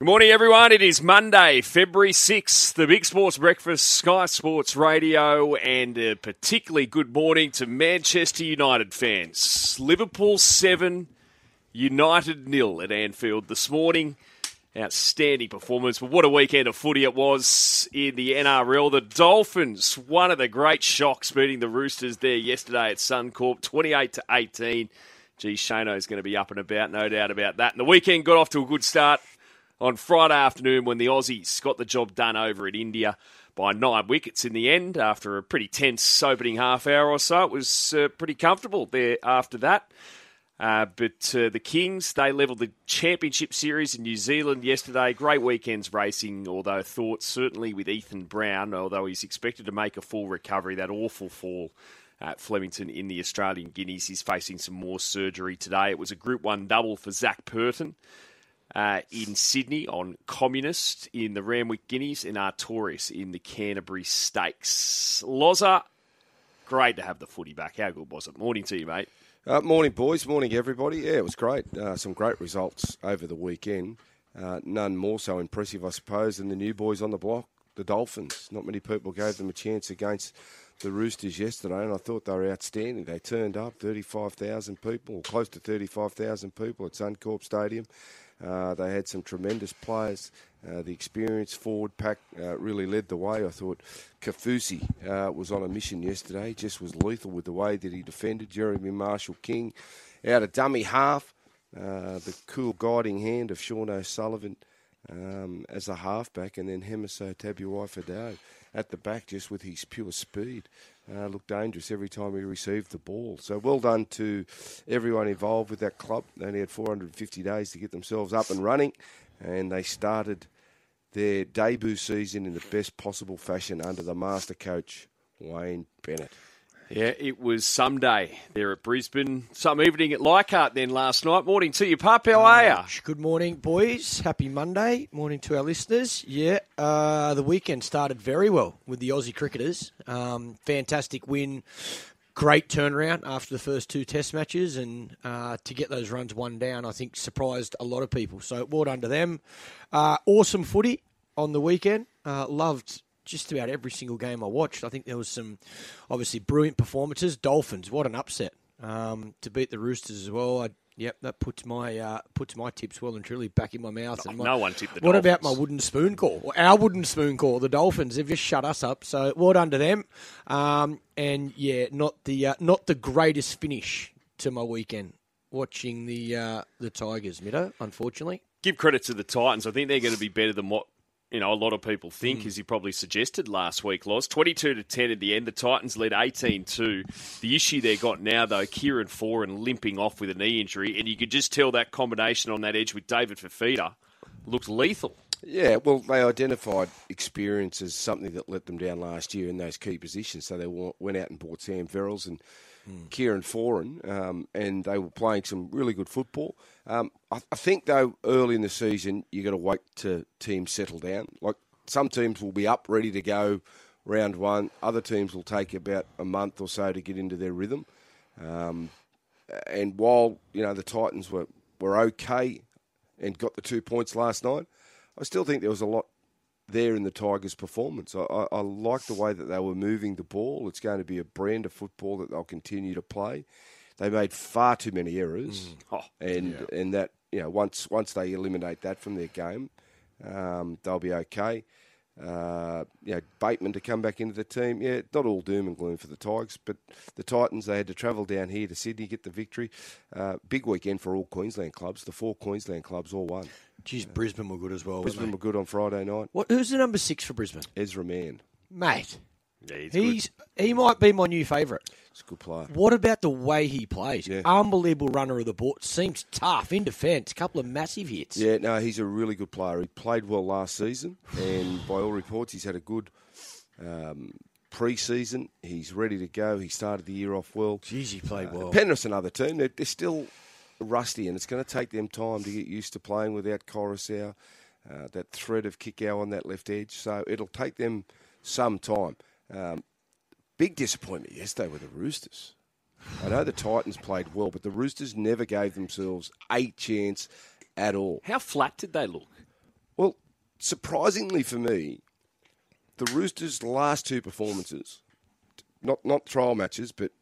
Good morning, everyone. It is Monday, February 6th, the Big Sports Breakfast, Sky Sports Radio, and a particularly good morning to Manchester United fans. Liverpool 7, United nil at Anfield this morning. Outstanding performance, but what a weekend of footy it was in the NRL. The Dolphins, one of the great shocks, beating the Roosters there yesterday at Suncorp, 28 to 18. Gee, Shano's going to be up and about, no doubt about that. And the weekend got off to a good start on Friday afternoon when the Aussies got the job done over at India by nine wickets in the end after a pretty tense opening half hour or so. It was uh, pretty comfortable there after that. Uh, but uh, the Kings, they levelled the championship series in New Zealand yesterday. Great weekends racing, although thought certainly with Ethan Brown, although he's expected to make a full recovery, that awful fall at Flemington in the Australian Guineas. He's facing some more surgery today. It was a Group 1 double for Zac Purton uh, in Sydney on Communist in the Randwick Guineas and Artorius in the Canterbury Stakes. Loza, great to have the footy back. How good was it? Morning to you, mate. Uh, morning, boys. Morning, everybody. Yeah, it was great. Uh, some great results over the weekend. Uh, none more so impressive, I suppose, than the new boys on the block, the Dolphins. Not many people gave them a chance against the Roosters yesterday, and I thought they were outstanding. They turned up 35,000 people, close to 35,000 people at Suncorp Stadium. Uh, they had some tremendous players. Uh, the experienced forward pack uh, really led the way. I thought Kaufusi uh, was on a mission yesterday, just was lethal with the way that he defended. Jeremy Marshall King out of dummy half. Uh, the cool guiding hand of Sean O'Sullivan um, as a halfback, and then Hamiso Tabuai at the back just with his pure speed. Uh, looked dangerous every time he received the ball. So well done to everyone involved with that club. They only had 450 days to get themselves up and running, and they started their debut season in the best possible fashion under the master coach, Wayne Bennett. Yeah, it was some day there at Brisbane. Some evening at Leichhardt then last night. Morning to you, Pup. How are you? Good morning, boys. Happy Monday. Morning to our listeners. Yeah, uh, the weekend started very well with the Aussie cricketers. Um, fantastic win. Great turnaround after the first two test matches, and uh, to get those runs one down, I think surprised a lot of people. So well done to them. Uh, awesome footy on the weekend. Uh, loved just about every single game I watched. I think there was some obviously brilliant performances. Dolphins, what an upset um, to beat the Roosters as well. I, yep, that puts my uh, puts my tips well and truly back in my mouth. No, and my, no one tipped the What Dolphins. about my wooden spoon call? Or our wooden spoon call? The Dolphins have just shut us up. So well done to them. Um, and yeah, not the uh, not the greatest finish to my weekend. Watching the uh, the Tigers, Middo, unfortunately. Give credit to the Titans. I think they're going to be better than what you know a lot of people Hmm. think, as you probably suggested last week. Loz twenty-two to ten at the end. The Titans led 18-2. The issue they got now, though, Kieran Foran limping off with a knee injury, and you could just tell that combination on that edge with David Fifita looked lethal. Yeah, well, they identified experience as something that let them down last year in those key positions. So they went out and bought Sam Verrills and Kieran Foran, um, and they were playing some really good football. Um, I, I think, though, early in the season, you got to wait to teams settle down. Like some teams will be up, ready to go round one. Other teams will take about a month or so to get into their rhythm. Um, and while you know the Titans were, were okay and got the two points last night, I still think there was a lot there in the Tigers' performance. I, I, I like the way that they were moving the ball. It's going to be a brand of football that they'll continue to play. They made far too many errors, Oh, and and that you know once once they eliminate that from their game, um, they'll be okay. Uh, you know, Bateman to come back into the team. Yeah, not all doom and gloom for the Tigers, but the Titans they had to travel down here to Sydney get the victory. Uh, big weekend for all Queensland clubs. The four Queensland clubs all won. Geez, Brisbane were good as well. Brisbane Brisbane were good on Friday night. What? Who's the number six for Brisbane? Ezra Mam, Mate, yeah, he's, he's he might be my new favourite. he's a good player. What about the way he plays? Yeah. Unbelievable runner of the ball. Seems tough in defence. A couple of massive hits. Yeah, no, he's a really good player. He played well last season, and by all reports, he's had a good um, pre-season. He's ready to go. He started the year off well. Jeez, he played well. Penrith's another team. They're, they're still rusty, and it's going to take them time to get used to playing without Coruscant, uh, that threat of Kikau on that left edge. So it'll take them some time. Um, big disappointment yesterday with the Roosters. I know the Titans played well, but the Roosters never gave themselves a chance at all. How flat did they look? Well, surprisingly for me, the Roosters' last two performances, not not trial matches, but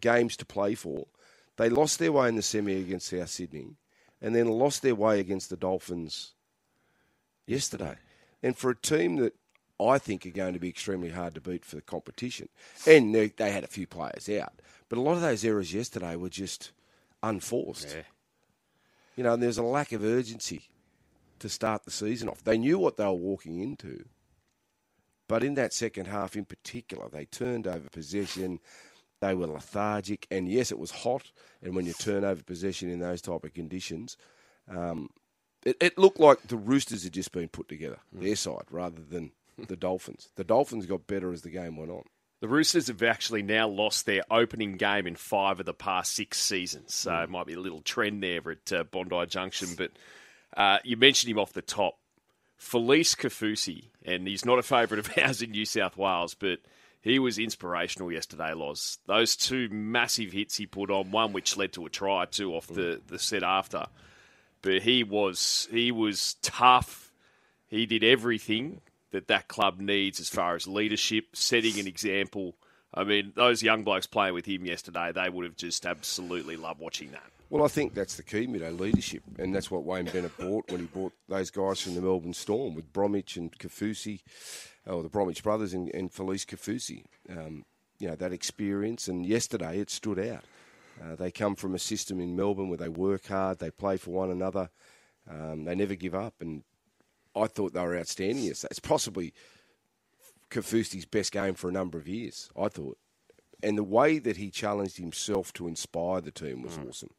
games to play for, they lost their way in the semi against South Sydney, and then lost their way against the Dolphins yesterday. And for a team that I think are going to be extremely hard to beat for the competition, and they, they had a few players out, but a lot of those errors yesterday were just unforced. Yeah. You know, and there's a lack of urgency to start the season off. They knew what they were walking into. But in that second half in particular, they turned over possession. They were lethargic. And yes, it was hot. And when you turn over possession in those type of conditions, um, it, it, looked like the Roosters had just been put together, mm. their side, rather than the Dolphins. The Dolphins got better as the game went on. The Roosters have actually now lost their opening game in five of the past six seasons. So mm. it might be a little trend there at uh, Bondi Junction. But uh, you mentioned him off the top. Felise Kaufusi, and he's not a favourite of ours in New South Wales, but he was inspirational yesterday, Loz. Those two massive hits he put on, one which led to a try, two off the, the set after. But he was he was tough. He did everything that that club needs as far as leadership, setting an example. I mean, those young blokes playing with him yesterday, they would have just absolutely loved watching that. Well, I think that's the key, you know, leadership, and that's what Wayne Bennett bought when he bought those guys from the Melbourne Storm with Bromwich and Kaufusi, or the Bromwich brothers and, and Felise Kaufusi. Um, you know, that experience, and yesterday it stood out. Uh, they come from a system in Melbourne where they work hard, they play for one another, um, they never give up, and I thought they were outstanding. It's possibly Kaufusi's best game for a number of years, I thought. And the way that he challenged himself to inspire the team was mm. awesome.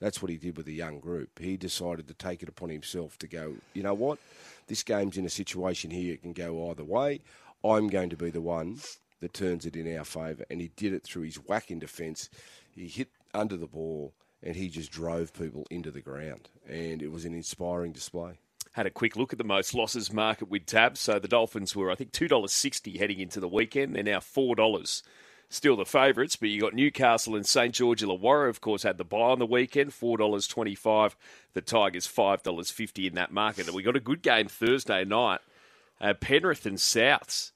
That's what he did with the young group. He decided to take it upon himself to go, you know what? This game's in a situation here, it can go either way. I'm going to be the one that turns it in our favour. And he did it through his whack in defence. He hit under the ball and he just drove people into the ground. And it was an inspiring display. Had a quick look at the most losses market with tabs. So the Dolphins were, I think, $2.60 heading into the weekend. They're now $4 still the favourites, but you got Newcastle and St George Illawarra, of course, had the buy on the weekend, four dollars twenty-five. The Tigers five dollars fifty in that market, and we got a good game Thursday night, uh, Penrith and Souths.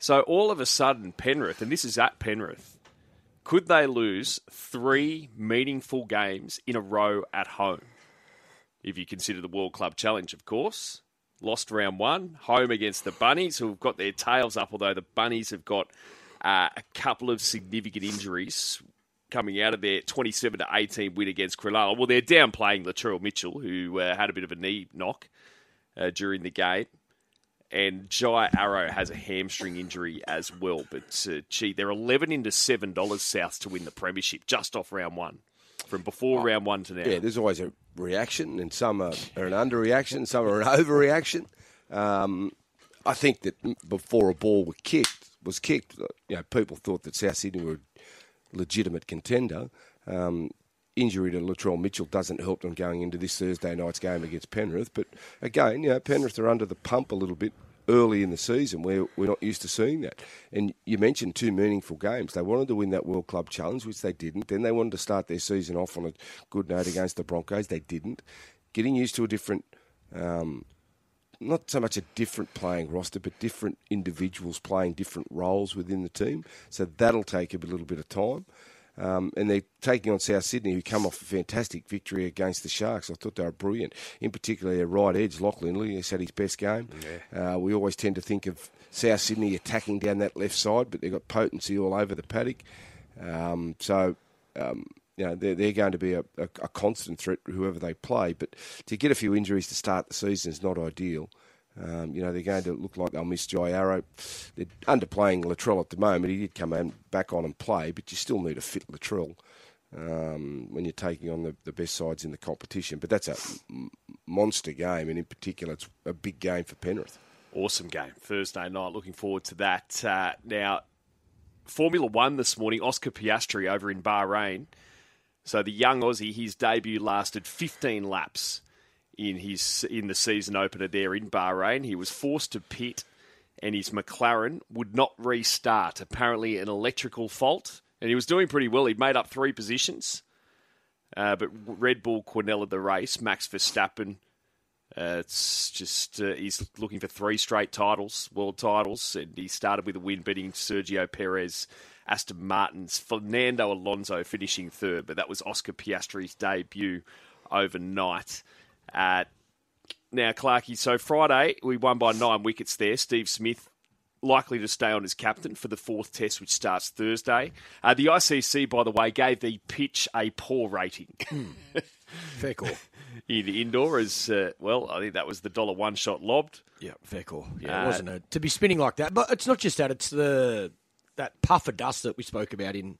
So all of a sudden, Penrith, and this is at Penrith, could they lose three meaningful games in a row at home? If you consider the World Club Challenge, of course. Lost round one, home against the Bunnies, who have got their tails up, although the Bunnies have got uh, a couple of significant injuries coming out of their 27 to 18 win against Cronulla. Well, they're downplaying Latrell Mitchell, who uh, had a bit of a knee knock uh, during the game. And Jai Arrow has a hamstring injury as well. But, uh, gee, they're 11 into $7 South to win the Premiership just off round one, from before oh, round one to now. Yeah, there's always a reaction, and some are, are an underreaction, some are an overreaction. Um, I think that before a ball was kicked, was kicked, you know, people thought that South Sydney were a legitimate contender. Um, injury to Latrell Mitchell doesn't help them going into this Thursday night's game against Penrith. But again, you know, Penrith are under the pump a little bit early in the season where we're not used to seeing that. And you mentioned two meaningful games. They wanted to win that World Club Challenge, which they didn't. Then they wanted to start their season off on a good note against the Broncos. They didn't. Getting used to a different um, not so much a different playing roster, but different individuals playing different roles within the team. So that'll take a little bit of time. Um, and they're taking on South Sydney, who come off a fantastic victory against the Sharks. I thought they were brilliant. In particular, their right edge, Lachlan Ilias, had his best game. Yeah. Uh, we always tend to think of South Sydney attacking down that left side, but they've got potency all over the paddock. Um, so um, you know, they're, they're going to be a, a, a, constant threat, whoever they play. But to get a few injuries to start the season is not ideal. Um, you know, they're going to look like they'll miss Jai Arrow. They're underplaying Latrell at the moment. He did come back on and play, but you still need a fit Latrell um, when you're taking on the, the best sides in the competition. But that's a monster game, and in particular, it's a big game for Penrith. Awesome game. Thursday night. Looking forward to that. Uh, now, Formula One this morning, Oscar Piastri over in Bahrain so the young Aussie, his debut lasted 15 laps in his in the season opener there in Bahrain. He was forced to pit, and his McLaren would not restart. Apparently, an electrical fault, and he was doing pretty well. He'd made up three positions, uh, but Red Bull quinella the race. Max Verstappen Uh, it's just uh, he's looking for three straight titles, world titles, and he started with a win beating Sergio Perez, Aston Martin's Fernando Alonso finishing third, but that was Oscar Piastri's debut overnight. Uh, now, Clarkey, so Friday we won by nine wickets there. Steve Smith likely to stay on as captain for the fourth test, which starts Thursday. Uh, the ICC, by the way, gave the pitch a poor rating. Fair call. in the indoor as uh, well. I think that was the dollar one shot lobbed. Yeah, fair call. Yeah, Uh, wasn't a, to be spinning like that. But it's not just that; it's the that puff of dust that we spoke about in.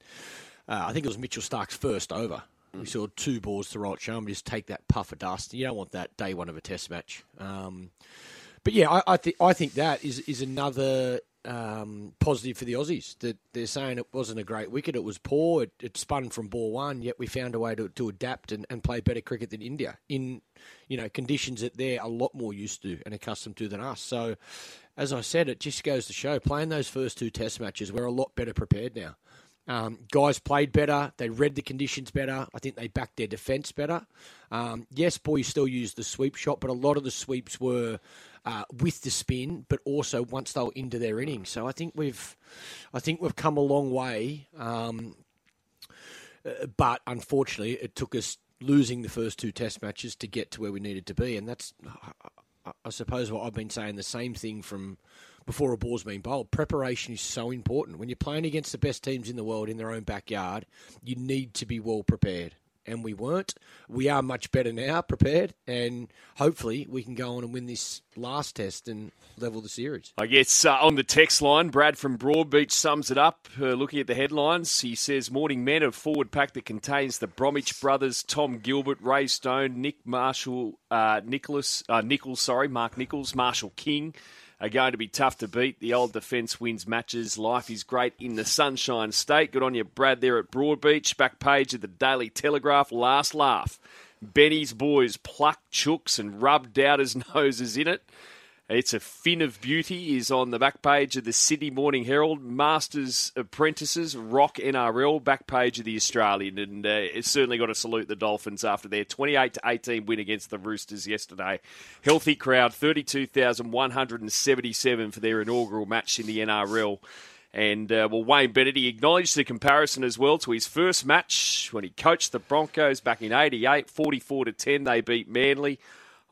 Uh, I think it was Mitchell Starc's first over. We saw two balls to right shoulder, just take that puff of dust. You don't want that day one of a Test match. Um, but yeah, I, I think I think that is is another um, positive for the Aussies. That they're saying it wasn't a great wicket; it was poor. It, it spun from ball one, yet we found a way to, to adapt and, and play better cricket than India in you know conditions that they're a lot more used to and accustomed to than us. So, as I said, it just goes to show playing those first two Test matches, we're a lot better prepared now. Um, guys played better. They read the conditions better. I think they backed their defence better. Um, yes, boys still used the sweep shot, but a lot of the sweeps were uh, with the spin, but also once they were into their innings. So I think we've, I think we've come a long way. Um, uh, but unfortunately, it took us losing the first two Test matches to get to where we needed to be, and that's, I, I suppose, what I've been saying the same thing from before a ball's been bowled. Preparation is so important. When you're playing against the best teams in the world in their own backyard, you need to be well prepared. And we weren't. We are much better now, prepared, and hopefully we can go on and win this last test and level the series. I guess uh, on the text line, Brad from Broadbeach sums it up. Uh, looking at the headlines, he says, "Morning men, a forward pack that contains the Bromwich brothers, Tom Gilbert, Ray Stone, Nick Marshall, uh, Nicholas uh, Nicholls, sorry, Mark Nicholls, Marshall King." Are going to be tough to beat. The old defence wins matches. Life is great in the Sunshine State. Good on you, Brad, there at Broadbeach. Back page of the Daily Telegraph. Last laugh. Benny's boys plucked chooks and rubbed doubters' noses in it. It's a fin of beauty is on the back page of the Sydney Morning Herald. Masters apprentices rock NRL back page of the Australian, and uh, it's certainly got to salute the Dolphins after their 28 to 18 win against the Roosters yesterday. Healthy crowd, 32,177 for their inaugural match in the NRL. And uh, well, Wayne Bennett he acknowledged the comparison as well to his first match when he coached the Broncos back in '88, 44 to 10. They beat Manly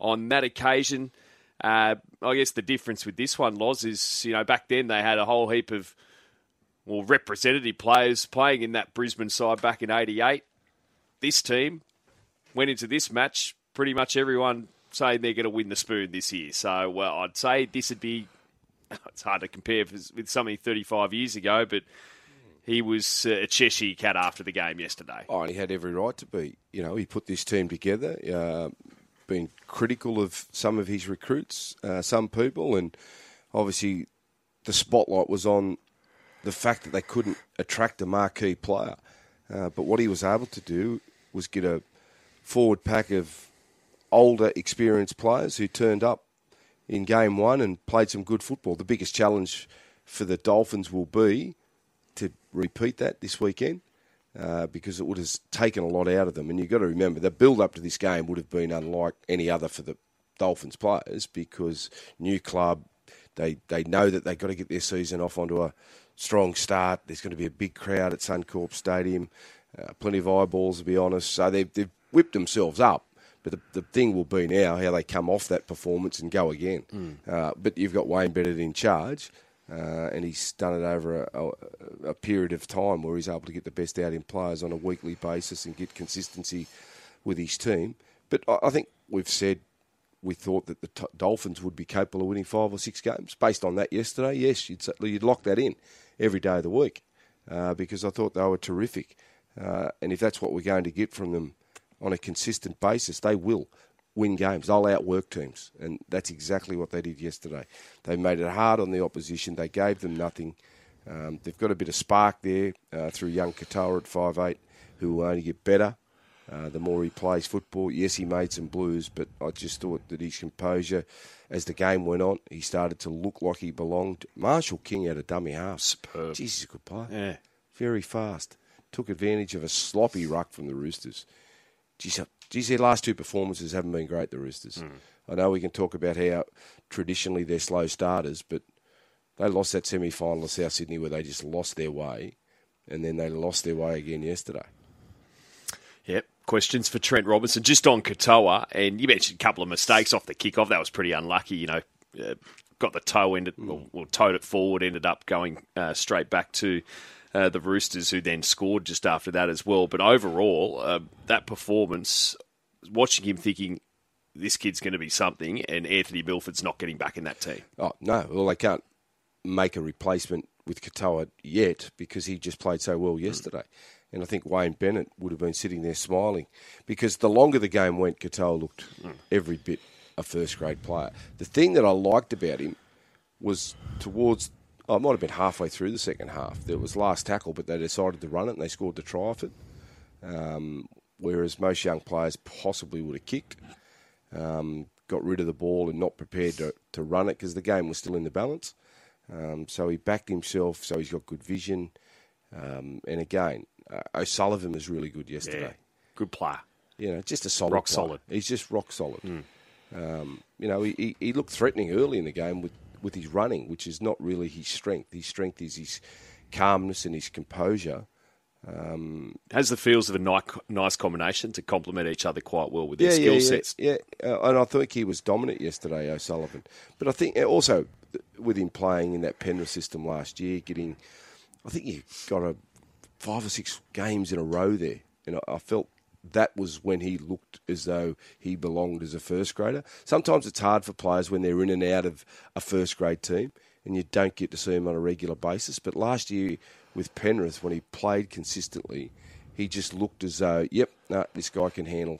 on that occasion. Uh, I guess the difference with this one, Loz, is you know back then they had a whole heap of well representative players playing in that Brisbane side back in '88. This team went into this match pretty much everyone saying they're going to win the spoon this year. So well, I'd say this would be. It's hard to compare with something 35 years ago, but he was uh, a Cheshire cat after the game yesterday. Oh, and he had every right to be. You know, he put this team together, uh, been critical of some of his recruits, uh, some people, and obviously the spotlight was on the fact that they couldn't attract a marquee player. Uh, but what he was able to do was get a forward pack of older, experienced players who turned up in game one and played some good football. The biggest challenge for the Dolphins will be to repeat that this weekend uh, because it would have taken a lot out of them. And you've got to remember the build up to this game would have been unlike any other for the Dolphins players because new club, they, they know that they've got to get their season off onto a strong start. There's going to be a big crowd at Suncorp Stadium, uh, plenty of eyeballs, to be honest. So they've, they've whipped themselves up. But the, the thing will be now how they come off that performance and go again. Uh, but you've got Wayne Bennett in charge, uh, and he's done it over a, a, a period of time where he's able to get the best out in players on a weekly basis and get consistency with his team. But I, I think we've said we thought that the t- Dolphins would be capable of winning five or six games. Based on that yesterday, yes, you'd, you'd lock that in every day of the week uh, because I thought they were terrific. Uh, and if that's what we're going to get from them on a consistent basis, they will win games. They'll outwork teams. And that's exactly what they did yesterday. They made it hard on the opposition, they gave them nothing. Um, they've got a bit of spark there uh, through young Katoa at five eight, who will only get better. Uh, the more he plays football, yes, he made some blues, but I just thought that his composure, as the game went on, he started to look like he belonged. Marshall King had a dummy half. Superb. Jeez, he's a good player. Yeah. Very fast. Took advantage of a sloppy ruck from the Roosters. Geez, uh, geez, their last two performances haven't been great, the Roosters. I know we can talk about how traditionally they're slow starters, but they lost that semi final to South Sydney where they just lost their way, and then they lost their way again yesterday. Yep. Questions for Trent Robinson just on Katoa, and you mentioned a couple of mistakes off the kickoff. That was pretty unlucky. You know, uh, got the toe ended, or, or towed it forward, ended up going uh, straight back to uh, the Roosters, who then scored just after that as well. But overall, uh, that performance, watching him thinking this kid's going to be something, and Anthony Milford's not getting back in that team. Oh no, well they can't make a replacement with Katoa yet because he just played so well yesterday. And I think Wayne Bennett would have been sitting there smiling because the longer the game went, Katoa looked every bit a first grade player. The thing that I liked about him was towards, oh, it might have been halfway through the second half. There was last tackle, but they decided to run it and they scored the try off it. Um, whereas most young players possibly would have kicked, um, got rid of the ball and not prepared to, to run it because the game was still in the balance. Um, so he backed himself, so he's got good vision. Um, and again, uh, O'Sullivan was really good yesterday. Good player. You know, just a solid Rock player. solid. He's just rock solid. Um, you know, he, he, he looked threatening early in the game with, with his running, which is not really his strength. His strength is his calmness and his composure. Has the feels of a ni- nice combination to complement each other quite well with their skill yeah, sets. Yeah, uh, and I think he was dominant yesterday, O'Sullivan. But I think uh, also with him playing in that Penrith system last year, getting, I think he got a five or six games in a row there, and I, I felt that was when he looked as though he belonged as a first grader. Sometimes it's hard for players when they're in and out of a first grade team, and you don't get to see him on a regular basis. But last year with Penrith, when he played consistently, he just looked as though, yep, no, this guy can handle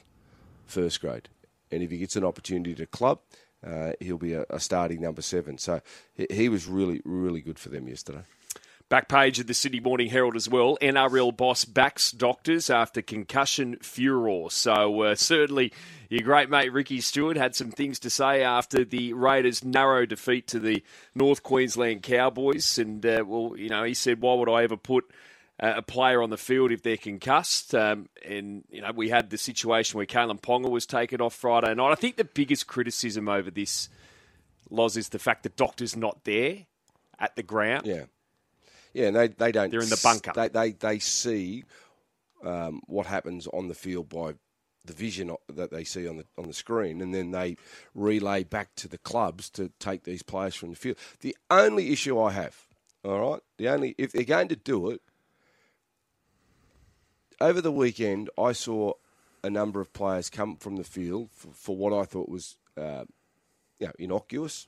first grade. And if he gets an opportunity to club, uh, he'll be a, a starting number seven. So he, he was really, really good for them yesterday. Back page of the Sydney Morning Herald as well. NRL boss backs doctors after concussion furor. So uh, certainly your great mate Ricky Stuart had some things to say after the Raiders' narrow defeat to the North Queensland Cowboys. And, uh, well, you know, he said, why would I ever put uh, a player on the field if they're concussed? Um, and, you know, we had the situation where Kalyn Ponga was taken off Friday night. I think the biggest criticism over this, Loz, is the fact that doctor's not there at the ground. Yeah. Yeah, and they, they don't. They're in the bunker. They, they, they see um, what happens on the field by the vision that they see on the on the screen, and then they relay back to the clubs to take these players from the field. The only issue I have, all right, the only if they're going to do it over the weekend, I saw a number of players come from the field for, for what I thought was, uh, you know, innocuous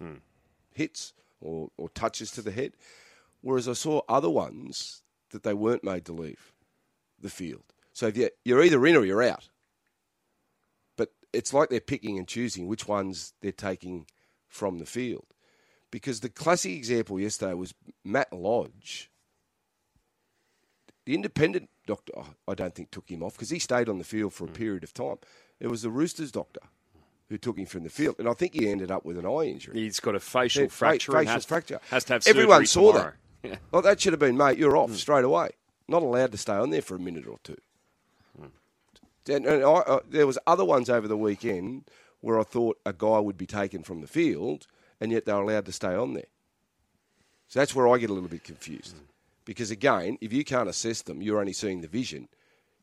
hits or, or touches to the head, whereas I saw other ones that they weren't made to leave the field. So you're either in or you're out. But it's like they're picking and choosing which ones they're taking from the field. Because the classic example yesterday was Matt Lodge. The independent doctor, I don't think, took him off because he stayed on the field for a hmm. period of time. It was the Roosters doctor who took him from the field. And I think he ended up with an eye injury. He's got a facial Yeah, fracture. facial has, fracture. Has to have Everyone saw tomorrow. that. Yeah. Well, that should have been, mate, you're off hmm. straight away. Not allowed to stay on there for a minute or two. Hmm. And, and I, uh, there was other ones over the weekend where I thought a guy would be taken from the field, and yet they were allowed to stay on there. So that's where I get a little bit confused. Hmm. Because again, if you can't assess them, you're only seeing the vision.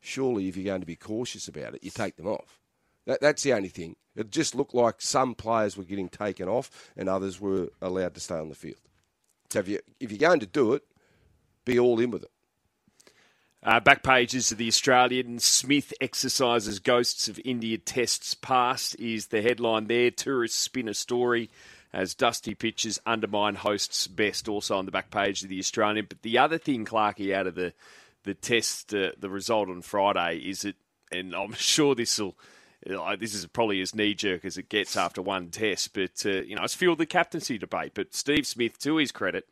Surely, if you're going to be cautious about it, you take them off. That, that's the only thing. It just looked like some players were getting taken off, and others were allowed to stay on the field. So if you if you're going to do it, be all in with it. Uh, back pages of the Australian Smith exercises ghosts of India tests past is the headline there. Tourists spin a story as dusty pitches undermine hosts best. Also on the back page of the Australian. But the other thing, Clarkey, out of the the test, uh, the result on Friday is it, and I'm sure this will. This is probably as knee jerk as it gets after one test, but uh, you know it's fueled the captaincy debate. But Steve Smith, to his credit,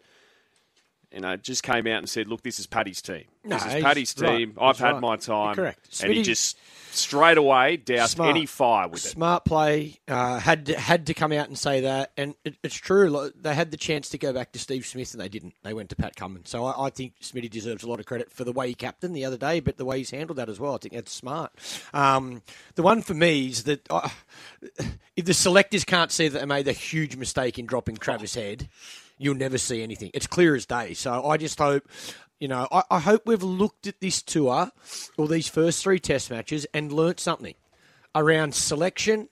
you know, just came out and said, "Look, this is Paddy's team. No, this is Paddy's right, team. I've he's had right. my time." You're correct. And he just straight away doused Smart. any fire with it. Smart play. Uh, had to, had to come out and say that, and it, it's true. like, They had the chance to go back to Steve Smith, and they didn't. They went to Pat Cummins. So I, I think Smitty deserves a lot of credit for the way he captained the other day, but the way he's handled that as well. I think that's smart. Um, the one for me is that uh, if the selectors can't see that they made a huge mistake in dropping Travis Head, you'll never see anything. It's clear as day. So I just hope. You know, I, I hope we've looked at this tour or these first three test matches and learnt something around selection,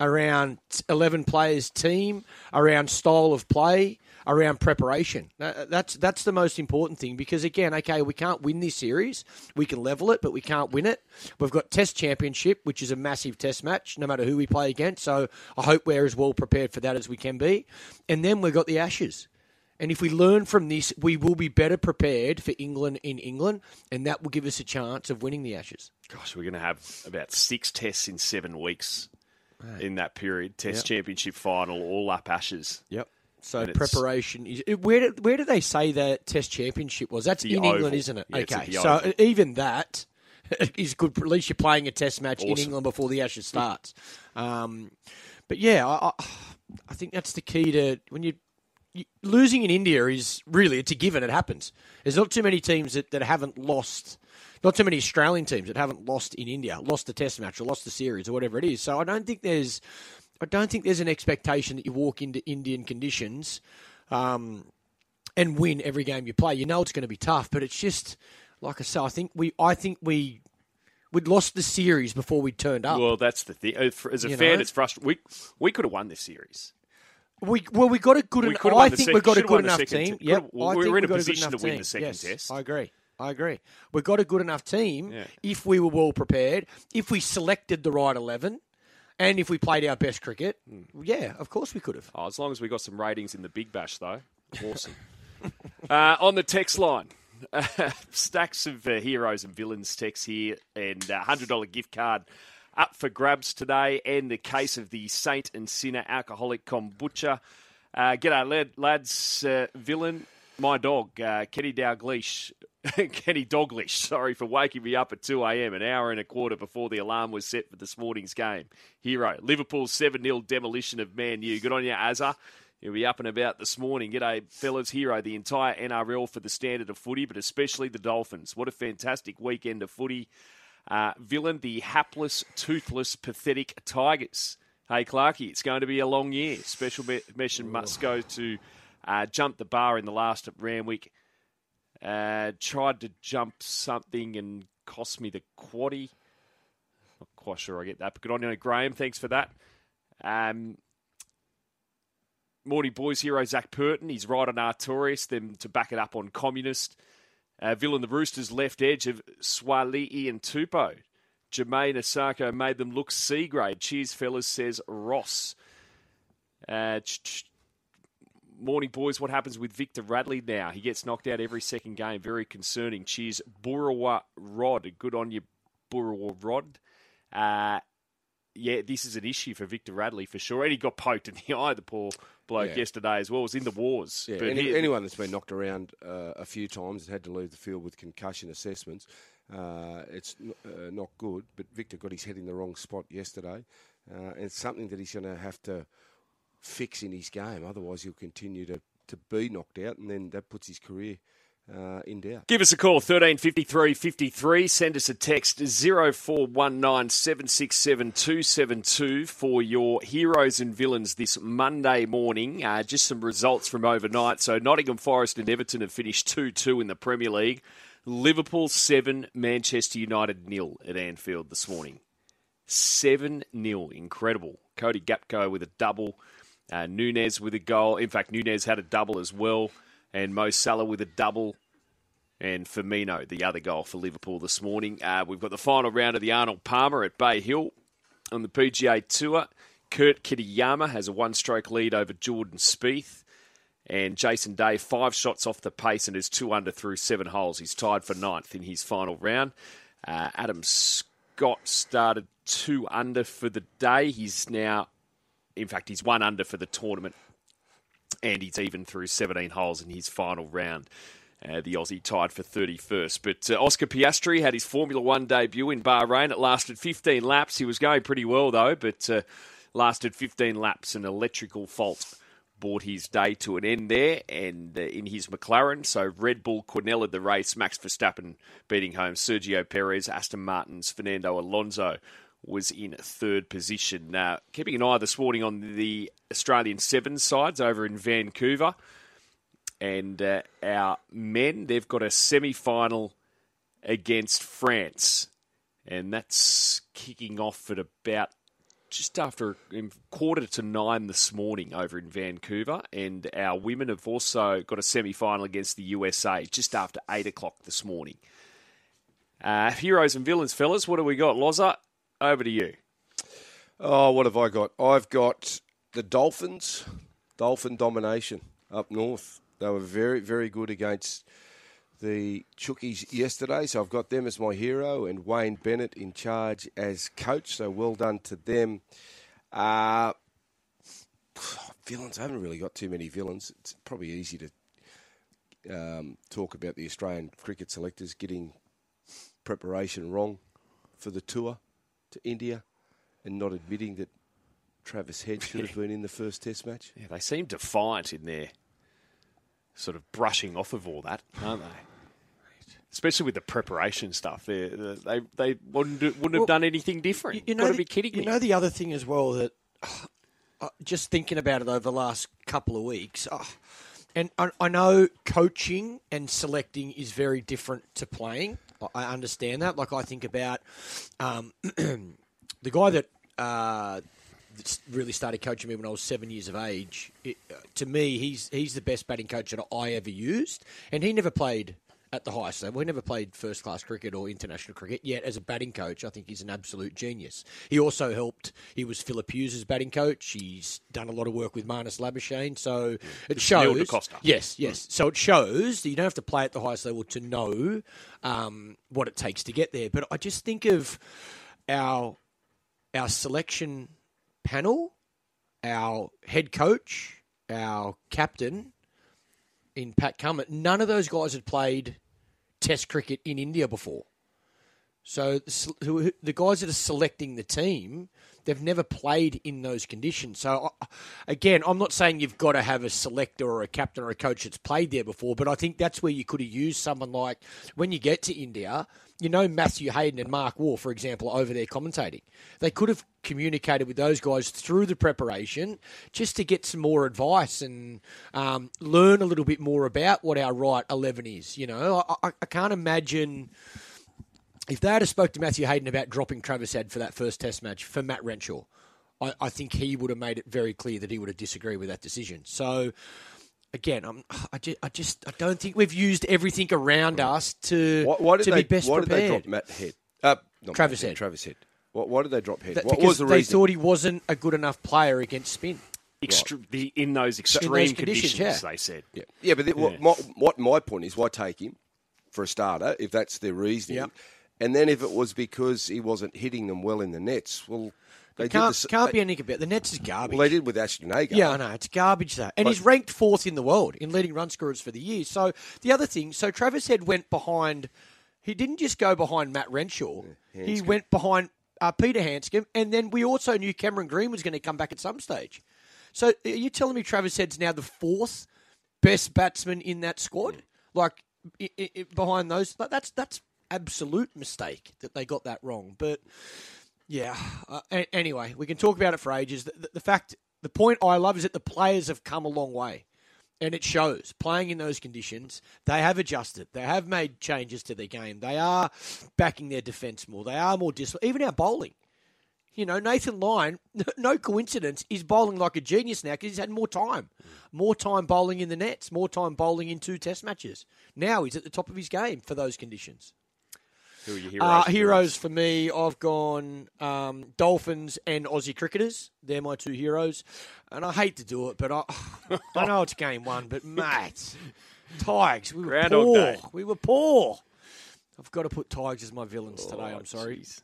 around 11 players team, around style of play, around preparation. That's that's the most important thing because again, okay, we can't win this series. We can level it, but we can't win it. We've got Test Championship, which is a massive test match no matter who we play against. So I hope we're as well prepared for that as we can be. And then we've got the Ashes. And if we learn from this, we will be better prepared for England in England, and that will give us a chance of winning the Ashes. Gosh, we're going to have about six tests in seven weeks in that period. Test Yep. championship final, all up Ashes. Yep. So And preparation is where did, where do they say that Test Championship was? That's The in England, Oval. isn't it? Yeah, okay, so Oval. even that is good. At least you're playing a Test match in England before the Ashes starts. Um, but yeah, I, I, I think that's the key to when you. you- Losing in India is really it's a given. It happens. There's not too many teams that, that haven't lost, not too many Australian teams that haven't lost in India, lost the Test match or lost the series or whatever it is. So I don't think there's, I don't think there's an expectation that you walk into Indian conditions um, and win every game you play. You know it's going to be tough, but it's just like I say. I think we, I think we, we'd lost the series before we turned up. Well, that's the thing. Uh, As a You fan, know? it's frustrating. We we could have won this series. we well, we got a good. We enough. I think sec- we've got a good enough team. could've- we were in a position to win team. the second Yes, test. I agree. I agree. We've got a good enough team Yeah. if we were well prepared, if we selected the right eleven, and if we played our best cricket. Hmm. Yeah, of course we could have. Oh, as long as we got some ratings in the Big Bash, though, awesome. uh, on the text line, stacks of uh, heroes and villains text here, and a hundred dollar gift card up for grabs today, and the case of the Saint and Sinner alcoholic kombucha. Uh, g'day, lad, lads. Uh, villain, my dog, uh, Kenny Dalglish. Kenny Doglish, sorry for waking me up at 2 a.m., an hour and a quarter before the alarm was set for this morning's game. Hero, Liverpool's 7 0 demolition of Man U. Good on you, Azza. He'll be up and about this morning. G'day, fellas. Hero, the entire NRL for the standard of footy, but especially the Dolphins. What a fantastic weekend of footy. Uh, villain, the hapless, toothless, pathetic Tigers. Hey, Clarkey, it's going to be a long year. Special me- mention must go to uh, Jump the Bar in the last at Randwick. Uh, tried to jump something and cost me the quaddy. Not quite sure I get that, but good on you, Graham. Thanks for that. Um, Boys hero Zac Purton. He's right on Artorius, them to back it up on Communist. Uh, Villain the Roosters left edge of Suaalii and Tupo. Jamayne Isaako made them look C grade. Cheers, fellas, says Ross. Uh, Morning, boys. What happens with Victor Radley now? He gets knocked out every second game. Very concerning. Cheers, Burawa Rod. Good on you, Burawa Rod. Uh, yeah, this is an issue for Victor Radley for sure. And he got poked in the eye, the poor bloke, Yeah. yesterday as well. It was in the wars. Yeah, any, he- anyone that's been knocked around uh, a few times and had to leave the field with concussion assessments, uh, it's n- uh, not good. But Victor got his head in the wrong spot yesterday, uh, and it's something that he's going to have to fix in his game. Otherwise, he'll continue to, to be knocked out, and then that puts his career uh, in doubt. Give us a call, 1353 53. Send us a text, 0419 767 272 for your heroes and villains this Monday morning. Uh, just some results from overnight. So Nottingham Forest and Everton have finished 2 2 in the Premier League. Liverpool 7, Manchester United nil at Anfield this morning. 7 0. Incredible. Cody Gakpo with a double. Uh, Nunez with a goal. In fact, Nunez had a double as well. And Mo Salah with a double. And Firmino, the other goal for Liverpool this morning. Uh, we've got the final round of the Arnold Palmer at Bay Hill on the PGA Tour. Kurt Kitayama has a one stroke lead over Jordan Spieth. And Jason Day, five shots off the pace and is two under through seven holes. He's tied for ninth in his final round. Uh, Adam Scott started two under for the day. He's now, in fact, he's one under for the tournament. and he's even through 17 holes in his final round. Uh, the Aussie tied for 31st. But uh, Oscar Piastri had his Formula One debut in Bahrain. It lasted 15 laps. He was going pretty well, though, but uh, lasted 15 laps. An electrical fault brought his day to an end there, and uh, in his McLaren. So Red Bull cornelled the race. Max Verstappen beating home Sergio Perez, Aston Martin's Fernando Alonso was in third position. Now, keeping an eye this morning on the Australian Sevens sides over in Vancouver. And uh, our men, they've got a semi final against France. And that's kicking off at about just after quarter to nine this morning over in Vancouver. And our women have also got a semi final against the USA just after eight o'clock this morning. Uh, heroes and villains, fellas, what do we got? Loza, over to you. Oh, what have I got? I've got the Dolphins, Dolphin domination up north. They were very, very good against the Chookies yesterday, so I've got them as my hero and Wayne Bennett in charge as coach. So well done to them. Uh, villains, I haven't really got too many villains. It's probably easy to um, talk about the Australian cricket selectors getting preparation wrong for the tour to India and not admitting that Travis Head should have been in the first Test match. Yeah, they seem defiant in their sort of brushing off of all that, aren't they? Especially with the preparation stuff, they they they wouldn't do, wouldn't well, have done anything different. You know, got to be kidding me. You know the other thing as well that uh, just thinking about it over the last couple of weeks, uh, and I, I know coaching and selecting is very different to playing. I understand that. Like I think about um, the guy that uh, really started coaching me when I was seven years of age. It, uh, to me, he's he's the best batting coach that I ever used, and he never played at the highest level. He never played first class cricket or international cricket. Yet, as a batting coach, I think he's an absolute genius. He also helped. He was Philip Hughes' batting coach. He's done a lot of work with Marnus Labuschagne. So it shows. Yes, yes. So it shows that you don't have to play at the highest level to know um, what it takes to get there. But I just think of our our selection panel, our head coach, our captain in Pat Cummins, none of those guys had played Test cricket in India before. So the guys that are selecting the team, they've never played in those conditions. So again, I'm not saying you've got to have a selector or a captain or a coach that's played there before, but I think that's where you could have used someone like when you get to India, you know Matthew Hayden and Mark Waugh, for example, over there commentating. They could have communicated with those guys through the preparation just to get some more advice and um, learn a little bit more about what our right 11 is. You know, I, I can't imagine if they had spoke to Matthew Hayden about dropping Travis Head for that first test match for Matt Renshaw, I, I think he would have made it very clear that he would have disagreed with that decision. So again, I'm, I, just, I just I don't think we've used everything around us to, why, why to they, be best why prepared. did they drop Matt Head? Uh, Travis Head. Travis Head. Why, why, did they drop Head? That, what was the they reason? thought he wasn't a good enough player against spin. Extre- right. the, in those extreme in those conditions, conditions yeah. they said. Yeah, yeah but the, yeah. What, my, what my point is, why take him for a starter if that's their reasoning? Yep. And then if it was because he wasn't hitting them well in the nets, well, they can't, the, can't they, be anything about The Nets is garbage. Well, they did with Ashton Agar. Yeah, I know. It's garbage, though. And but, he's ranked fourth in the world in leading run scorers for the year. So the other thing, so Travis Head went behind, he didn't just go behind Matt Renshaw, yeah, he went behind uh, Peter Handscomb, and then we also knew Cameron Green was going to come back at some stage. So are you telling me Travis Head's now the fourth best batsman in that squad? Like, behind those, that's that's absolute mistake that they got that wrong. But yeah. Uh, anyway, we can talk about it for ages. The, the, the, fact, the point I love is that the players have come a long way, and it shows. Playing in those conditions, they have adjusted. They have made changes to their game. They are backing their defence more. They are more disciplined. Even our bowling. You know, Nathan Lyon, no coincidence, is bowling like a genius now because he's had more time. More time bowling in the nets, more time bowling in two test matches. Now he's at the top of his game for those conditions. Who are your heroes? Uh, heroes for me, I've gone um, Dolphins and Aussie cricketers. They're my two heroes. And I hate to do it, but I, I know it's game one, but mate, Tigers, we were poor. Day. We were poor. I've got to put Tigers as my villains oh, today. I'm sorry. Geez.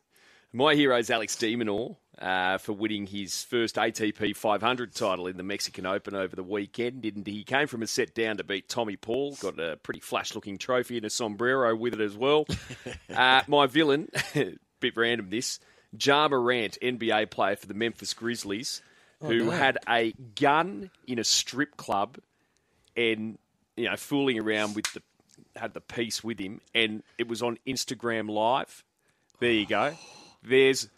My hero is Alex de Minaur uh, for winning his first ATP 500 title in the Mexican Open over the weekend. Didn't he? Came from a set down to beat Tommy Paul. Got a pretty flash-looking trophy and a sombrero with it as well. uh, my villain, bit random this, Ja Morant, NBA player for the Memphis Grizzlies, who no. had a gun in a strip club and you know fooling around with the had the piece with him, and it was on Instagram Live. There you go. There's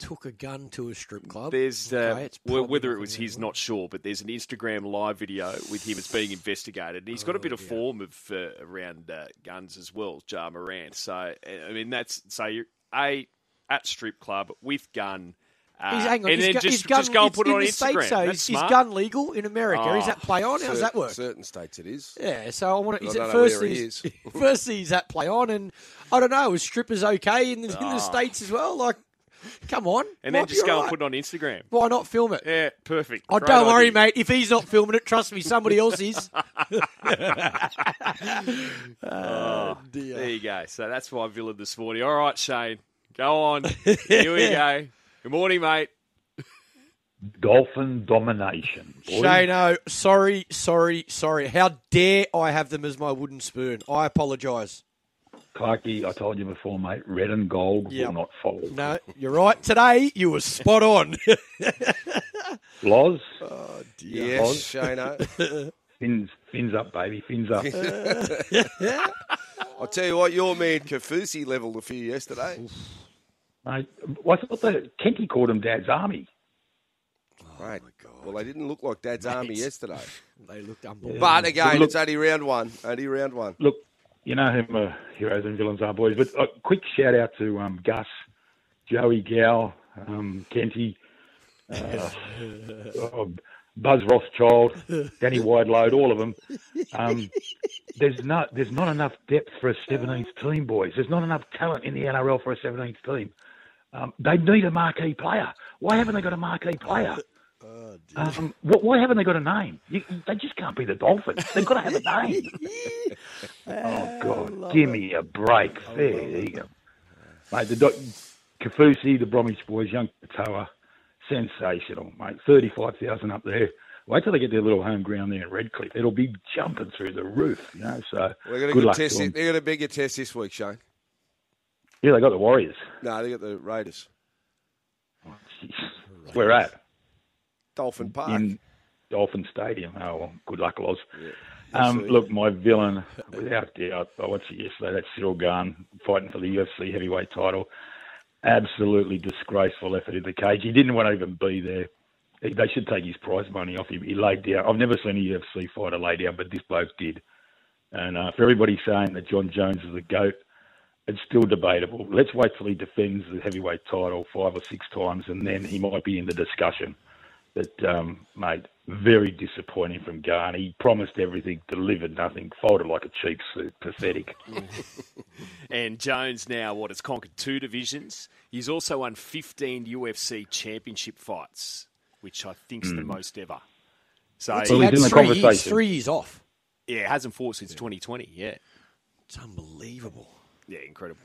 Took a gun to a strip club. there's uh, Okay, well, whether it was his, not sure, but there's an Instagram live video with him. It's being investigated. And he's got a bit of form of uh, around uh, guns as well, Ja Morant. So uh, I mean, that's so you're a at strip club with gun. Uh, He's, hang on, and his then gu- just, his gun, just go and put it on the Instagram. States, though. That's is, smart. is gun legal in America? Oh. Is that play on? How does that work? Certain states it is. Yeah, so I want to. Is don't it know first where is. first he's at play on, and I don't know. Is strippers okay in the, in Ah. the states as well? Like, come on, and then just go all and put it on Instagram. Why not film it? Yeah, perfect. Oh, Great don't worry, idea. mate. If he's not filming it, trust me, somebody else is. Oh, dear. there you go. So that's my villain this morning. All right, Shane, go on. Here we go. Good morning, mate. Dolphin domination. boys. Shano, sorry, sorry, sorry. How dare I have them as my wooden spoon? I apologise. Clarky, I told you before, mate, red and gold Yep. will not fold. No, you're right. Today you were spot on. Loz, oh, Yes, Oz. Shano. fins, fins up, baby, fins up. I'll tell you what, your man Kaufusi levelled a few yesterday. Mate, I thought that Kenty called him Dad's Army. Right. Well, they didn't look like Dad's army yesterday. they looked unbelievable. But again, Look- it's only round one. Only round one. Look, you know who my heroes and villains are, boys. But a quick shout out to um, Gus, Joey Gow, um, Kenty, uh, oh, Buzz Rothfield, Danny Wideload, all of them. Um, there's not there's not enough depth for a 17th team, boys. There's not enough talent in the NRL for a 17th team. Um, they need a marquee player. Why haven't they got a marquee player? Um, why haven't they got a name? You, they just can't be the Dolphins. They've got to have a name. oh God, give me a break. There you go, mate. The doc- Kaufusi, the Bromwich boys, young Katoa, sensational, mate. Thirty-five thousand up there. Wait till they get their little home ground there in Redcliffe. It'll be jumping through the roof, you know. So We're going good to luck test. to it. They're going to bigger test this week, Shane. Yeah, they got the Warriors. No, they got the Raiders. Jeez. Where at? Dolphin Park. in Dolphin Stadium. Oh, well, good luck, Loz. Yeah, Um, look, my villain, without doubt, I watched it yesterday. That's Ciryl Gane fighting for the UFC heavyweight title. Absolutely disgraceful effort in the cage. He didn't want to even be there. They should take his prize money off him. He laid down. I've never seen a UFC fighter lay down, but this bloke did. And uh, for everybody saying that Jon Jones is the goat, it's still debatable. Let's wait till he defends the heavyweight title five or six times, and then he might be in the discussion. But, um, mate, very disappointing from Gane. He promised everything, delivered nothing, folded like a cheap suit. Pathetic. And Jones now, what, has conquered two divisions. He's also won 15 UFC championship fights, which I think's the most ever. So, Well, he he's had in the three years, three years off. yeah, hasn't fought since 2020. Yeah. It's unbelievable. Yeah, incredible.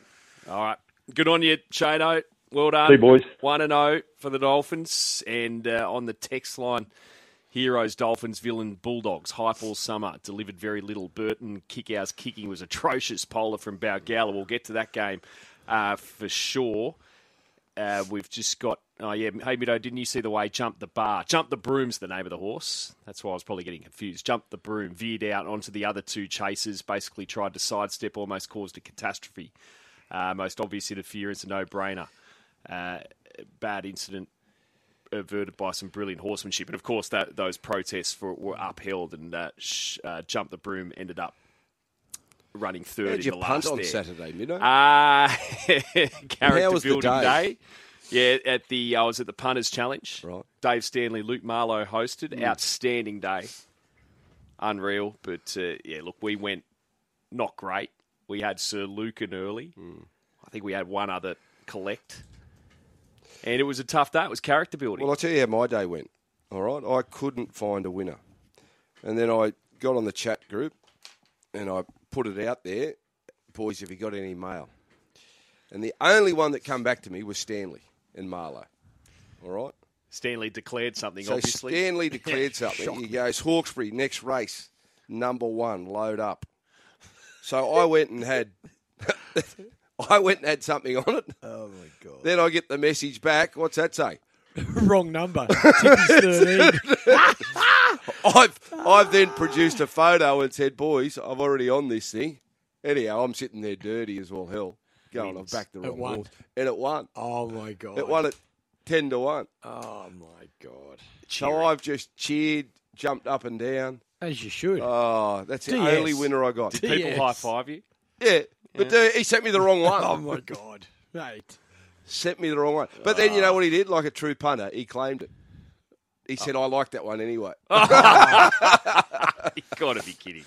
All right. Good on you, Shado. Well done. See boys. 1 and 0 for the Dolphins. And uh, on the text line, Heroes, Dolphins, Villain, Bulldogs. Hype all summer. Delivered very little. Burton, Kikau's kicking was atrocious. Polar from Balgala. We'll get to that game uh, for sure. Uh, we've just got. Oh, yeah. Hey, Mido, didn't you see the way Jump the Bar? Jump the Broom's the name of the horse. That's why I was probably getting confused. Jump the Broom, veered out onto the other two chasers, basically tried to sidestep, almost caused a catastrophe. Uh, most obvious interference, a no brainer. Uh, bad incident averted by some brilliant horsemanship. And of course, that those protests for, were upheld, and uh, sh- uh, Jump the Broom ended up running third How'd in you the punt last on there. Saturday? Uh, How was the day? day. Yeah, at the I was at the punters challenge. Right. Dave Stanley, Luke Marlowe hosted. Mm. Outstanding day, unreal. But uh, yeah, look, we went not great. We had Sir Lucan early. Mm. I think we had one other collect, and it was a tough day. It was character building. Well, I'll tell you how my day went. All right, I couldn't find a winner, and then I got on the chat group, and I put it out there, boys. Have you got any mail? And the only one that come back to me was Stanley and Marlow. All right? Stanley declared something, So obviously. Stanley declared something. He goes, Hawkesbury, next race, number one, load up. So I went and had, I went and had something on it. Oh my god! Then I get the message back. What's that say? Wrong number. I've I've then produced a photo and said, boys, I'm already on this thing. Anyhow, I'm sitting there dirty as well, hell, going, I've Wins. backed the It wrong won. horse, and it won. Oh my god! It won at ten to one. Oh my god! So Cheering. I've just cheered, jumped up and down. As you should. Oh, that's the DS. only winner I got. People Yes. high five you. Yeah, but uh, he sent me the wrong one. oh my god, mate! Sent me the wrong one. But then you know what he did? Like a true punter, he claimed it. He said, "I like that one anyway." you got to be kidding.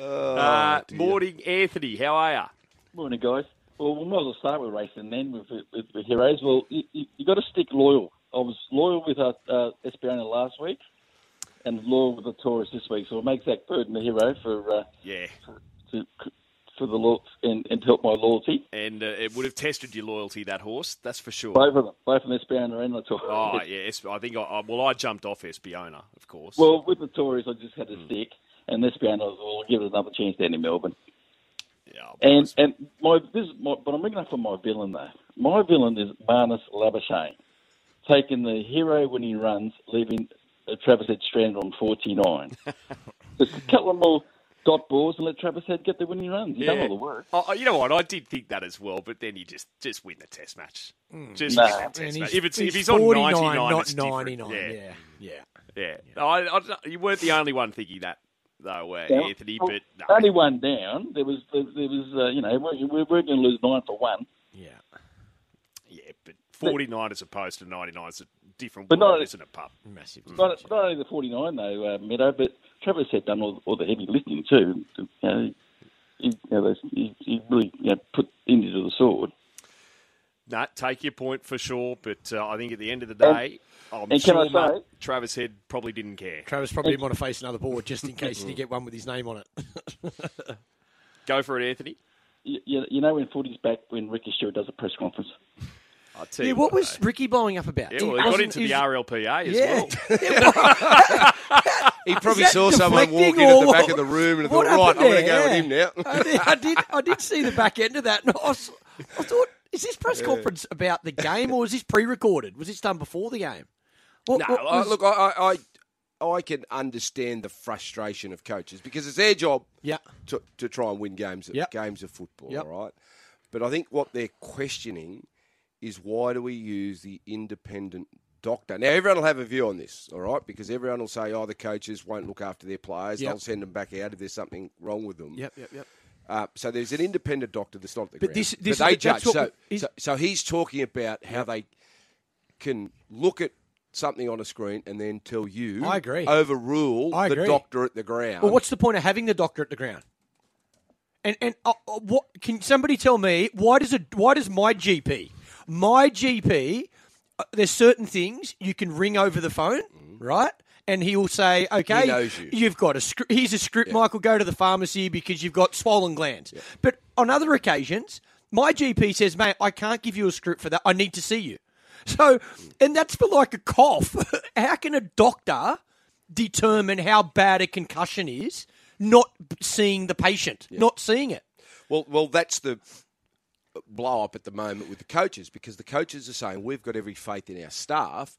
uh, morning, Anthony. How are you? Morning, guys. Well, we might as well start with racing then with, with, with heroes. Well, you, you, you got to stick loyal. I was loyal with uh, uh, last week and loyal with the Taurus this week. So it makes Zac Purton the hero for uh, Yeah, to, for the lo- and, and to help my loyalty. and uh, it would have tested your loyalty that horse. That's for sure. Both of them, both from Esperanza and Artorius. Oh yes, I think I, well I jumped off Espiona, of course. Well, with Artorius, I just had to stick, and Esperanza, will give it another chance down in Melbourne. Yeah, And and my this is my, but I'm ringing up for my villain though. My villain is Marnus Labuschagne, taking the hero when he runs, leaving uh, Travis Head stranded on 49. Just a couple of more dot balls and let Travis Head get there when he runs. He's done all the work. Oh, you know what? I did think that as well, but then you just just win the test match. Just Nah. win the test he's, match. If it's he's if he's on 49, ninety nine, not it's 99. Yeah, Yeah, yeah. yeah. I, I, you weren't the only one thinking that, though, uh, Yeah. Anthony. Well, But no. only one down. There was there, there was uh, you know we we we're going to lose nine for one. yeah. yeah, but forty nine as opposed to ninety nine is a different But world, not- isn't it, pup? Massive. Not, not only the 49 though, uh, Meadow, but Travis had done all, all the heavy lifting too. You know, he, you know, he, he really you know, put into the sword. No, take your point for sure, but uh, I think at the end of the day, I'm and sure say- Travis Head probably didn't care. Travis probably didn't want to face another board just in case he did get one with his name on it. Go for it, Anthony. You, you, you know when footy's back when Ricky Stuart does a press conference. Yeah, you what was though. Ricky blowing up about? Yeah, well, he got into the RLPA as Yeah. well. He probably saw someone deflecting walk in at the back of the room and thought, right, happened I'm going to there? go with him now. I did, I did. I did see the back end of that, and I, was, I thought, is this press conference about the game or was this pre-recorded? Was this done before the game? What, No, what I- look, I, I, I, I can understand the frustration of coaches because it's their job yeah, to, to try and win games, Yep. games of football, Yep. all right? But I think what they're questioning is why do we use the independent doctor? Now, everyone will have a view on this, all right? Because everyone will say, oh, the coaches won't look after their players. Yep. They'll send them back out if there's something wrong with them. yep, yep, yep. Uh, so there's an independent doctor that's not at the But ground. this- this but they judge. So, is- so, so he's talking about how they can look at something on a screen and then tell you, I agree. overrule I the doctor at the ground. Well, what's the point of having the doctor at the ground? And and uh, uh, what can somebody tell me? Why does it? Why does my GP, my GP, uh, there's certain things you can ring over the phone, right? And he will say, "Okay, He knows you. have got a script. Here's a script, Michael. Go to the pharmacy because you've got swollen glands." But on other occasions, my GP says, "Mate, I can't give you a script for that. I need to see you." So, and that's for like a cough. how can a doctor determine how bad a concussion is not seeing the patient, not seeing it? Well, well, that's the blow up at the moment with the coaches because the coaches are saying we've got every faith in our staff,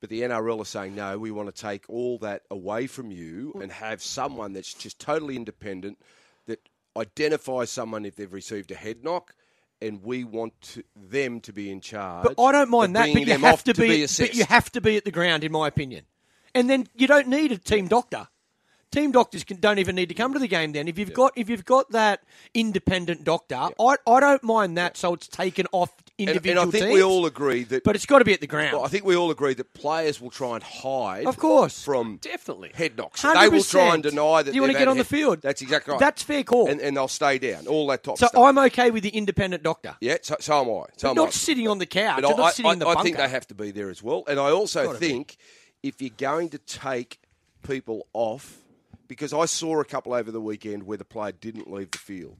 but the NRL are saying no, we want to take all that away from you mm. and have someone that's just totally independent that identifies someone if they've received a head knock. And we want to, them to be in charge. But I don't mind that. But you have off to, be, be but you have to be at the ground, in my opinion. And then you don't need a team doctor. Team doctors can, don't even need to come to the game. Then, if you've got if you've got that independent doctor, I, I don't mind that. So it's taken off individual and I think teams. we all agree that. but it's got to be at the ground. well, I think we all agree that players will try and hide, Of course. from Definitely. head knocks. They will try and deny that. Do you wanna get had on the head- field? That's exactly right. That's fair call. and, and they'll stay down. All that top so stuff. I'm okay with the independent doctor. yeah, so, so am I. So am not I. sitting on the couch. But or not I, sitting I, in the I bunker. think they have to be there as well. And I also Gotta be. think if you're going to take people off, because I saw a couple over the weekend where the player didn't leave the field.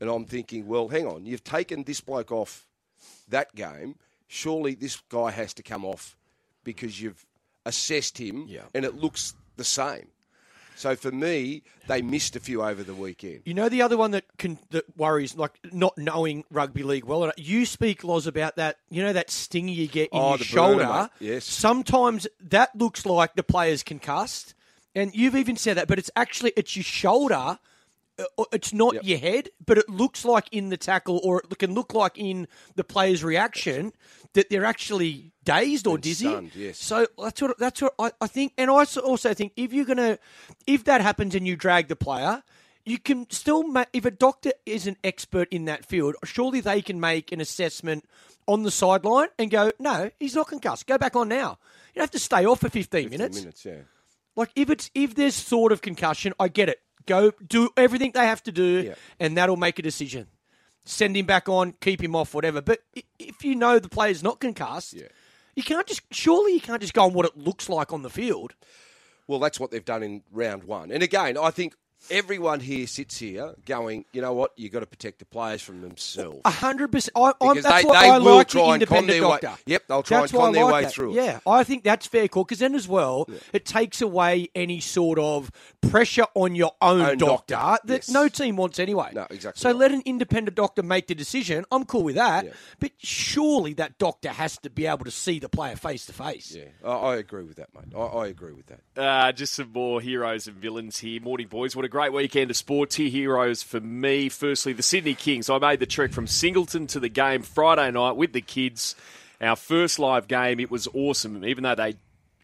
And I'm thinking, well, hang on, you've taken this bloke off that game. Surely this guy has to come off because you've assessed him Yeah. and it looks the same. So for me, they missed a few over the weekend. You know the other one that can that worries, like not knowing rugby league well. You speak, Loz, about that. You know that stinger you get in Oh, your the shoulder. burner. Yes. Sometimes that looks like the player's concussed, and you've even said that, but it's actually it's your shoulder. Uh, It's not Yep. your head, but it looks like in the tackle, or it can look like in the player's reaction that they're actually dazed or And dizzy. stunned, yes. So that's what that's what I, I think, and I also- think if you're gonna, if that happens and you drag the player, you can still ma- if a doctor is an expert in that field, surely they can make an assessment on the sideline and go, no, he's not concussed. Go back on now. You don't have to stay off for 15, 15 minutes. minutes, yeah. Like if it's if there's sort of concussion, I get it. Go do everything they have to do, Yeah. and that'll make a decision. Send him back on, keep him off, whatever. But if you know the player's not concussed, Yeah. you can't just surely you can't just go on what it looks like on the field. Well, that's what they've done in round one. And again, I think everyone here sits here going, you know what, you've got to protect the players from themselves. A hundred percent. I- I'm- Because That's they- why they I will like try the and con independent their way- doctor. Yep, they'll try That's and why con I their way that. through it. Yeah, I think that's fair call because then as well, it takes away any sort of pressure on your own, Own doctor, doctor, that yes. no team wants anyway. No, exactly So right. let an independent doctor make the decision. I'm cool with that. Yeah. But surely that doctor has to be able to see the player face to face. Yeah, I, I agree with that, mate. I, I agree with that. Uh, just some more heroes and villains here. Morning, boys. What a great weekend of sport. Two heroes for me. Firstly, the Sydney Kings. I made the trek from Singleton to the game Friday night with the kids. Our first live game. It was awesome. Even though they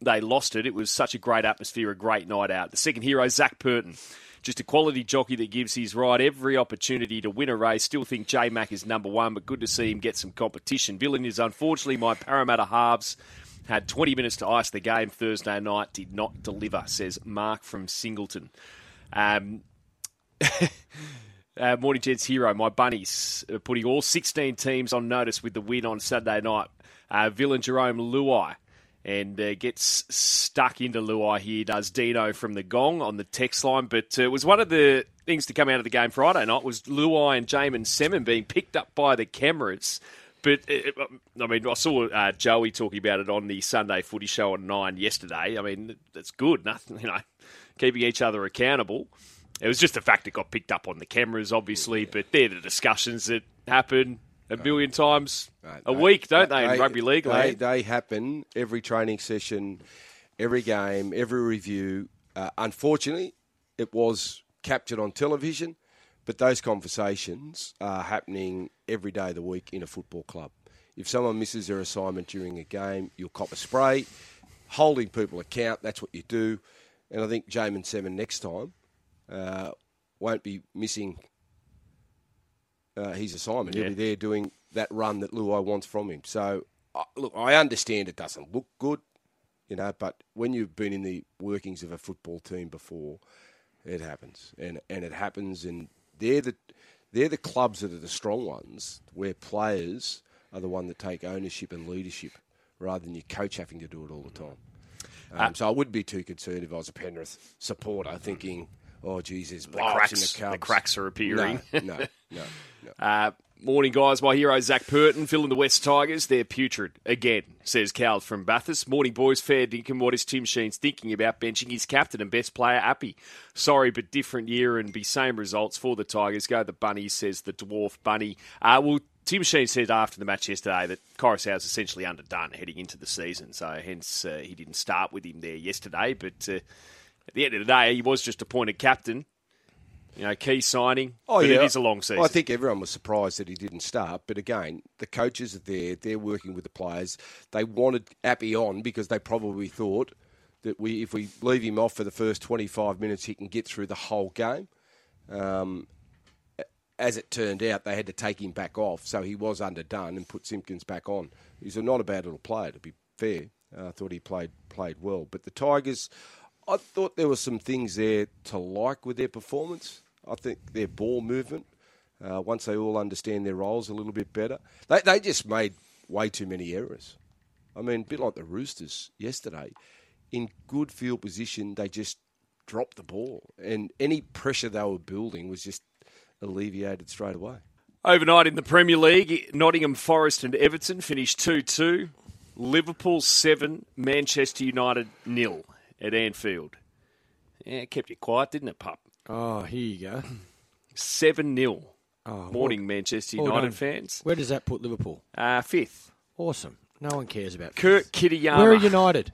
they lost it, it was such a great atmosphere, a great night out. The second hero, Zac Purton. Just a quality jockey that gives his ride every opportunity to win a race. Still think J Mac is number one, but good to see him get some competition. Villain is unfortunately my Parramatta halves had 20 minutes to ice the game Thursday night, did not deliver, says Mark from Singleton. Um, uh, Morning Gents hero, my bunnies, uh, putting all 16 teams on notice with the win on Saturday night. Uh, Villain Jerome Luai and uh, gets stuck into Luai here, does Dino from the Gong on the text line. But uh, it was one of the things to come out of the game Friday night was Luai and Jaeman Salmon being picked up by the cameras. But uh, I mean, I saw uh, Joey talking about it on the Sunday Footy Show on Nine yesterday. I mean, that's good. Nothing, you know, keeping each other accountable. It was just the fact it got picked up on the cameras, obviously. But they're the discussions that happen a million times a they- week, don't they, in rugby league They, land? they happen every training session, every game, every review. Uh, unfortunately, it was captured on television, but those conversations are happening every day of the week in a football club. If someone misses their assignment during a game, you'll cop a spray. Holding people account, that's what you do. And I think Jaeman Salmon next time uh, won't be missing uh, his assignment. Yeah. He'll be there doing that run that Luai wants from him. So, uh, look, I understand it doesn't look good, you know, but when you've been in the workings of a football team before, it happens, and and it happens, and they're the they're the clubs that are the strong ones, where players are the one that take ownership and leadership, rather than your coach having to do it all the time. Um, so I wouldn't be too concerned if I was a Penrith supporter, thinking, "Oh, Jesus, blokes cracks- the the cracks are appearing. No, no, no. no. Uh, morning, guys. My hero, Zac Purton, filling the West Tigers. They're putrid again, says Cal from Bathurst. Morning, boys. Fair dinkum. What is Tim Sheens thinking about benching his captain and best player, Appy? Sorry, but different year and be same results for the Tigers. Go the Bunnies, says the Dwarf Bunny. Uh, well, Tim Sheens said after the match yesterday that Koroisau's essentially underdone heading into the season, so hence uh, he didn't start with him there yesterday. But uh, at the end of the day, he was just appointed captain. You know, key signing. Oh, yeah. it is a long season. Well, I think everyone was surprised that he didn't start. But again, the coaches are there. They're working with the players. They wanted Appy on because they probably thought that we, if we leave him off for the first 25 minutes, he can get through the whole game. Um, as it turned out, they had to take him back off, so he was underdone and put Simpkins back on. He's a not a bad little player, to be fair. Uh, I thought he played played well, but the Tigers, I thought there were some things there to like with their performance. I think their ball movement, uh, once they all understand their roles a little bit better, they they just made way too many errors. I mean, a bit like the Roosters yesterday. In good field position, they just dropped the ball, and any pressure they were building was just alleviated straight away. Overnight in the Premier League, Nottingham Forest and Everton finished 2 2. Liverpool 7, Manchester United nil at Anfield. Yeah, it kept you quiet, didn't it, pup? Oh, here you go. 7 0. Oh, Morning, Manchester United done. fans. Where does that put Liverpool? Uh, fifth. Awesome. No one cares about Kurt fifth. Kitayama. Where are United?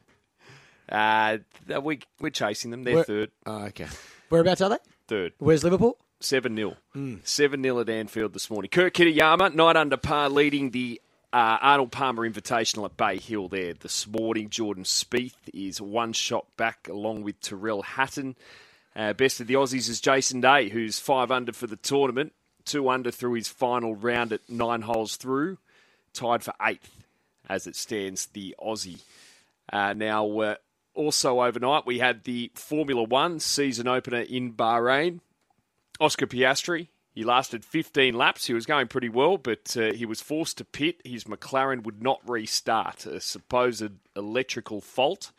Uh, we, we're chasing them. They're Where- third. Oh, okay. Whereabouts are they? Third. Where's Liverpool? 7 0. Hmm. 7 0 at Anfield this morning. Kurt Kitayama, night under par, leading the uh, Arnold Palmer Invitational at Bay Hill there this morning. Jordan Spieth is one shot back along with Tyrrell Hatton. Uh, best of the Aussies is Jason Day, who's five under for the tournament, two under through his final round at nine holes through, tied for eighth as it stands, the Aussie. Uh, now, uh, also overnight, we had the Formula One season opener in Bahrain. Oscar Piastri, he lasted 15 laps. He was going pretty well, but uh, he was forced to pit. His McLaren would not restart, a supposed electrical fault.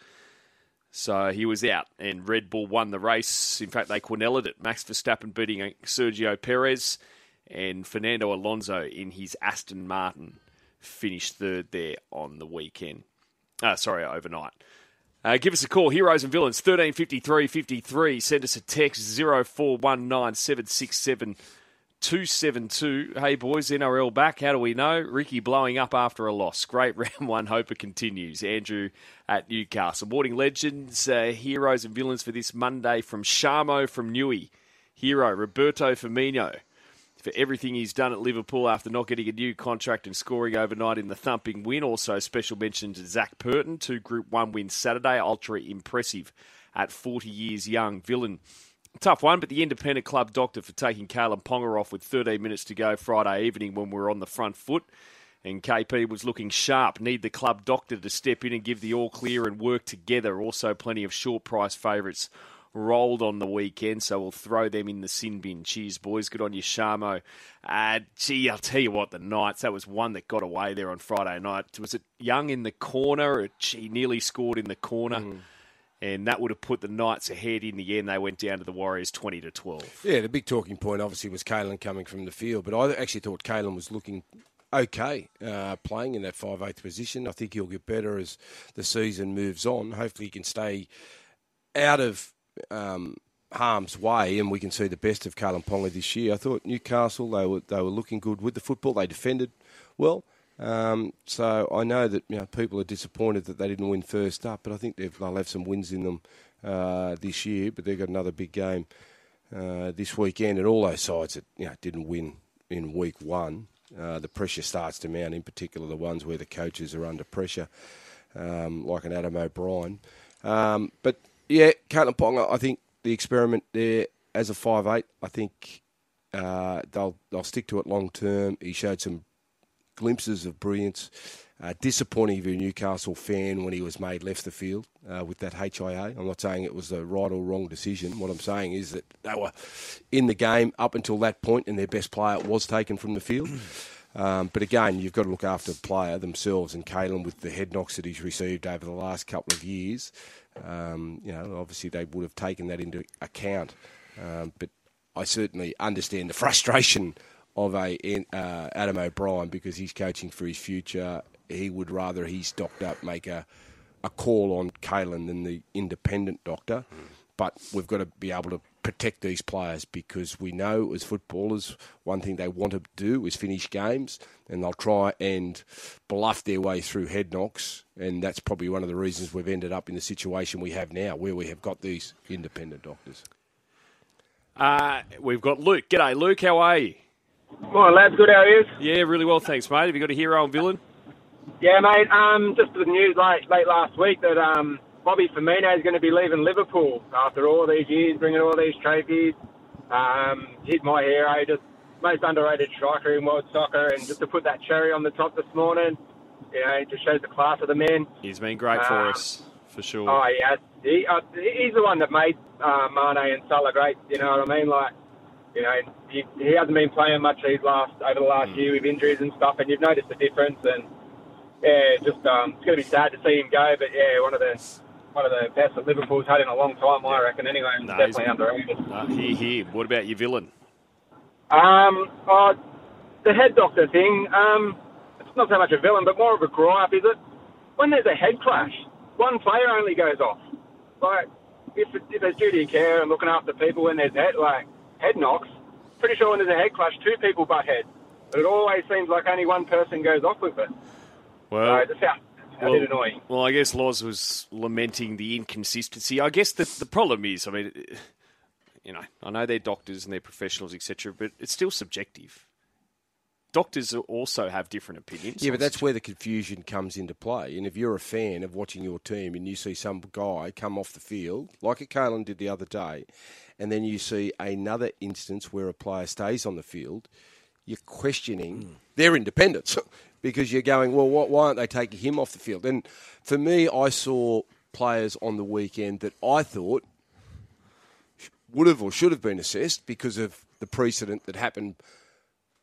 So he was out, and Red Bull won the race. In fact, they Quinelled it. Max Verstappen beating Sergio Perez, and Fernando Alonso in his Aston Martin finished third there on the weekend. Uh, sorry, overnight. Uh, give us a call, Heroes and Villains, 1353 53. Send us a text, 0419 767 272. Hey, boys, NRL back. How do we know? Ricky blowing up after a loss. Great round one. Hope it continues. Andrew at Newcastle. Morning legends, uh, heroes and villains for this Monday from Shamo from Newey. Hero, Roberto Firmino for everything he's done at Liverpool after not getting a new contract and scoring overnight in the thumping win. Also, special mention to Zac Purton, two Group 1 wins Saturday. Ultra impressive at 40 years young. Villain, tough one, but the independent club doctor for taking Kalyn Ponga off with 13 minutes to go Friday evening when we were on the front foot. And KP was looking sharp. Need the club doctor to step in and give the all clear and work together. Also, plenty of short price favourites rolled on the weekend, so we'll throw them in the sin bin. Cheers, boys. Good on you, Shamo. Uh, gee, I'll tell you what, the Knights, that was one that got away there on Friday night. Was it Young in the corner? She nearly scored in the corner. And that would have put the Knights ahead in the end. They went down to the Warriors 20 to 12. Yeah, the big talking point obviously was Kalyn coming from the field, but I actually thought Kalyn was looking okay uh, playing in that 5 8th position. I think he'll get better as the season moves on. Hopefully, he can stay out of um, harm's way, and we can see the best of Kalyn Ponga this year. I thought Newcastle they were they were looking good with the football. They defended well. Um, so I know that you know people are disappointed that they didn't win first up, but I think they'll have some wins in them uh, this year. But they've got another big game uh, this weekend, and all those sides that you know didn't win in week one, uh, the pressure starts to mount. In particular, the ones where the coaches are under pressure, um, like an Adam O'Brien. Um, but yeah, Kalyn Ponga, I think the experiment there as a five eight, I think uh, they'll they'll stick to it long term. He showed some glimpses of brilliance. Uh, disappointing you're a Newcastle fan when he was made left the field uh, with that HIA. I'm not saying it was the right or wrong decision. What I'm saying is that they were in the game up until that point, and their best player was taken from the field. Um, but again, you've got to look after the player themselves, and Kalyn with the head knocks that he's received over the last couple of years. Um, you know, obviously they would have taken that into account. Um, but I certainly understand the frustration of a uh, Adam O'Brien because he's coaching for his future. He would rather he's docked up make a a call on Kalyn than the independent doctor. But we've got to be able to protect these players because we know as footballers, one thing they want to do is finish games, and they'll try and bluff their way through head knocks, and that's probably one of the reasons we've ended up in the situation we have now, where we have got these independent doctors. Uh, we've got Luke. G'day, Luke. How are you? Morning, lads. Good, how are you? Yeah, really well, thanks, mate. Have you got a hero and villain? Yeah, mate. Um, just the news late, late last week that um, Bobby Firmino is going to be leaving Liverpool after all these years, bringing all these trophies. Um, he's my hero, just most underrated striker in world soccer, and just to put that cherry on the top this morning, you know, it just shows the class of the man. He's been great for Uh, us, for sure. Oh yeah, he, uh, he's the one that made uh, Mane and Salah great. You know what I mean? Like, you know, he, he hasn't been playing much these last over the last year with injuries and stuff, and you've noticed the difference. And yeah, just um, it's going to be sad to see him go, but yeah, one of the one of the best that Liverpool's had in a long time, I reckon. Anyway, No, definitely underrated. Uh, here, here. What about your villain? Um, oh, the head doctor thing. Um, it's not so much a villain, but more of a gripe, is it? When there's a head clash, one player only goes off. Like, if, if there's duty of care and looking after people when there's head, like head knocks, pretty sure when there's a head clash, two people butt heads. But it always seems like only one person goes off with it. Well, so it's a, a well, bit annoying. well, I guess Loz was lamenting the inconsistency. I guess the the problem is, I mean, you know, I know they're doctors and they're professionals, etc., but it's still subjective. Doctors also have different opinions. Yeah, but that's where the confusion comes into play. And if you're a fan of watching your team and you see some guy come off the field, like a Kalyn did the other day, and then you see another instance where a player stays on the field, you're questioning mm. their independence because you're going, well, why why aren't they taking him off the field? And for me, I saw players on the weekend that I thought would have or should have been assessed because of the precedent that happened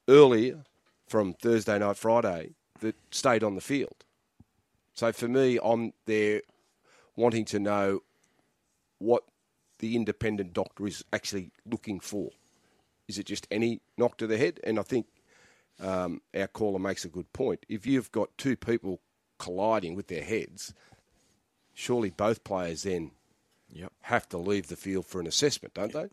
earlier from Thursday night, Friday that stayed on the field. So for me, I'm there wanting to know what the independent doctor is actually looking for. Is it just any knock to the head? And I think um, our caller makes a good point. If you've got two people colliding with their heads, surely both players then have to leave the field for an assessment, don't they?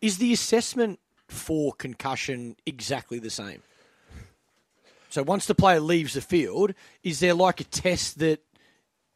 Is the assessment for concussion exactly the same? So once the player leaves the field, is there like a test that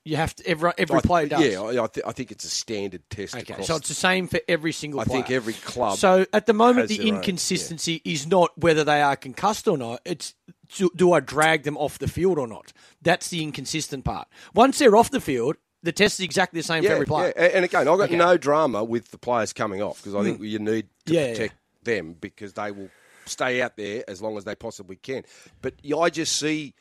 you have to every every I- player does? Yeah, I, th- I think it's a standard test. Okay, across so it's the same for every single I player. think every club So at the moment, the their own, inconsistency is not whether they are concussed or not. It's do, do I drag them off the field or not? That's the inconsistent part. Once they're off the field, the test is exactly the same for every player. Yeah. And again, I've got Okay. no drama with the players coming off because I think hmm. you need to Yeah, yeah, protect them because they will stay out there as long as they possibly can. But yeah, I just see,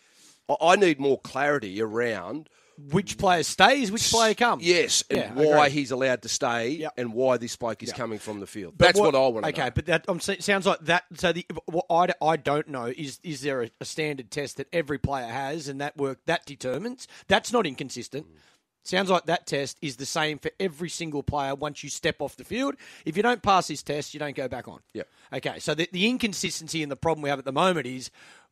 I need more clarity around. Which player stays? Which player comes? Yes, and Yeah, why he's allowed to stay Yep. and why this bloke is Yep. coming from the field. But That's what, I want to Okay, know. but that um, sounds like that. So the what I, I don't know is is there a, a standard test that every player has and that work that determines? That's not inconsistent. Sounds like that test is the same for every single player once you step off the field. If you don't pass this test, you don't go back on. Yep. Okay, so the, the inconsistency and the problem we have at the moment is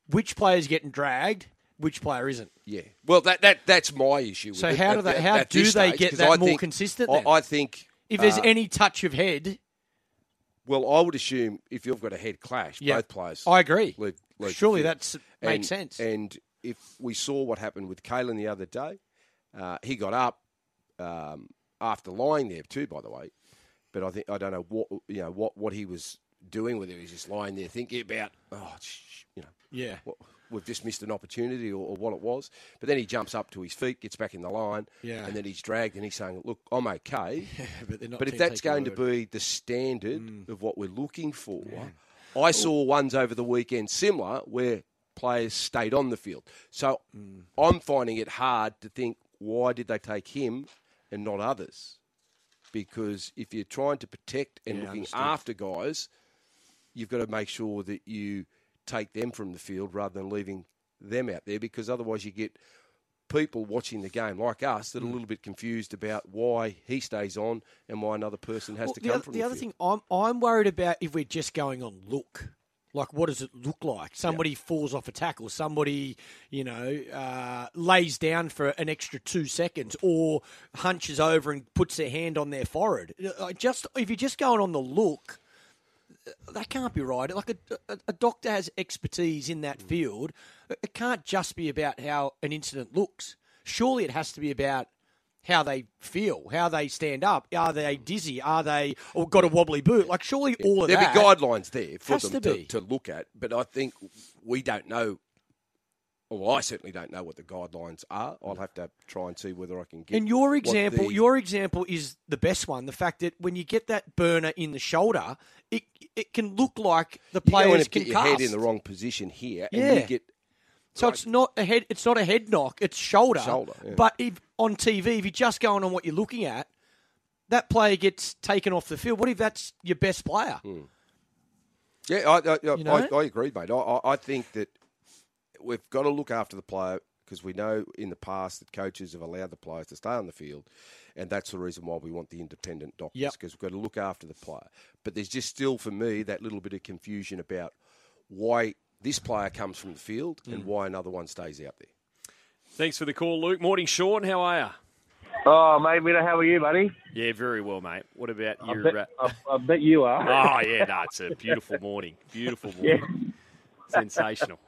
which player's getting dragged, which player isn't. Yeah. Well, that, that that's my issue. With So it how do they- at- how at do they stage, get 'cause that I more think- consistent I, then? I think If there's uh, any touch of head, well, I would assume if you've got a head clash, Yeah. both players. I agree. leave- leave Surely field. that's makes sense. And if we saw what happened with Kalyn the other day, uh, he got up um, after lying there too. By the way, but I think I don't know what you know what, what he was doing with it. He was just lying there thinking about oh, sh- you know, Yeah. what, we've just missed an opportunity or, or what it was. But then he jumps up to his feet, gets back in the line, Yeah. and then he's dragged and he's saying, "Look, I'm okay." but not But if that's going to be the standard of what we're looking for, I saw ones over the weekend similar where players stayed on the field. So I'm finding it hard to think why did they take him and not others? Because if you're trying to protect and Yeah, looking after guys, you've got to make sure that you take them from the field rather than leaving them out there because otherwise you get people watching the game like us that are a little bit confused about why he stays on and why another person has Well, to come other, from the the, other field. thing I'm I'm worried about if we're just going on look. Like, what does it look like? Somebody falls off a tackle. Somebody, you know, uh, lays down for an extra two seconds, or hunches over and puts their hand on their forehead. Uh, Just if you're just going on the look, that can't be right. Like a, a, a doctor has expertise in that mm. field. It can't just be about how an incident looks. Surely it has to be about how they feel, how they stand up. Are they mm. dizzy? Are they or got a wobbly boot? Like surely all of that. There'll be guidelines there for them to to, to look at, but I think we don't know. Well, I certainly don't know what the guidelines are. I'll have to try and see whether I can get. And your example, the- your example is the best one. The fact that when you get that burner in the shoulder, it it can look like the player get concussed. your head in the wrong position here, and Yeah. you get So it's not a head. It's not a head knock. It's shoulder. Shoulder, yeah. But if on TV, if you're just going on what you're looking at, that player gets taken off the field. What if that's your best player? Hmm. Yeah, I, I, You know? I, I agree, mate. I, I, I think that we've got to look after the player because we know in the past that coaches have allowed the players to stay on the field, and that's the reason why we want the independent doctors Yep. because we've got to look after the player. But there's just still for me that little bit of confusion about why this player comes from the field and mm. why another one stays out there. Thanks for the call, Luke. Morning, Sean. How are you? Oh, mate, Mina, how are you, buddy? Yeah, very well, mate. What about I your? bet. I, I bet you are. Oh yeah, no, it's a beautiful morning. Beautiful morning. Yeah. Sensational.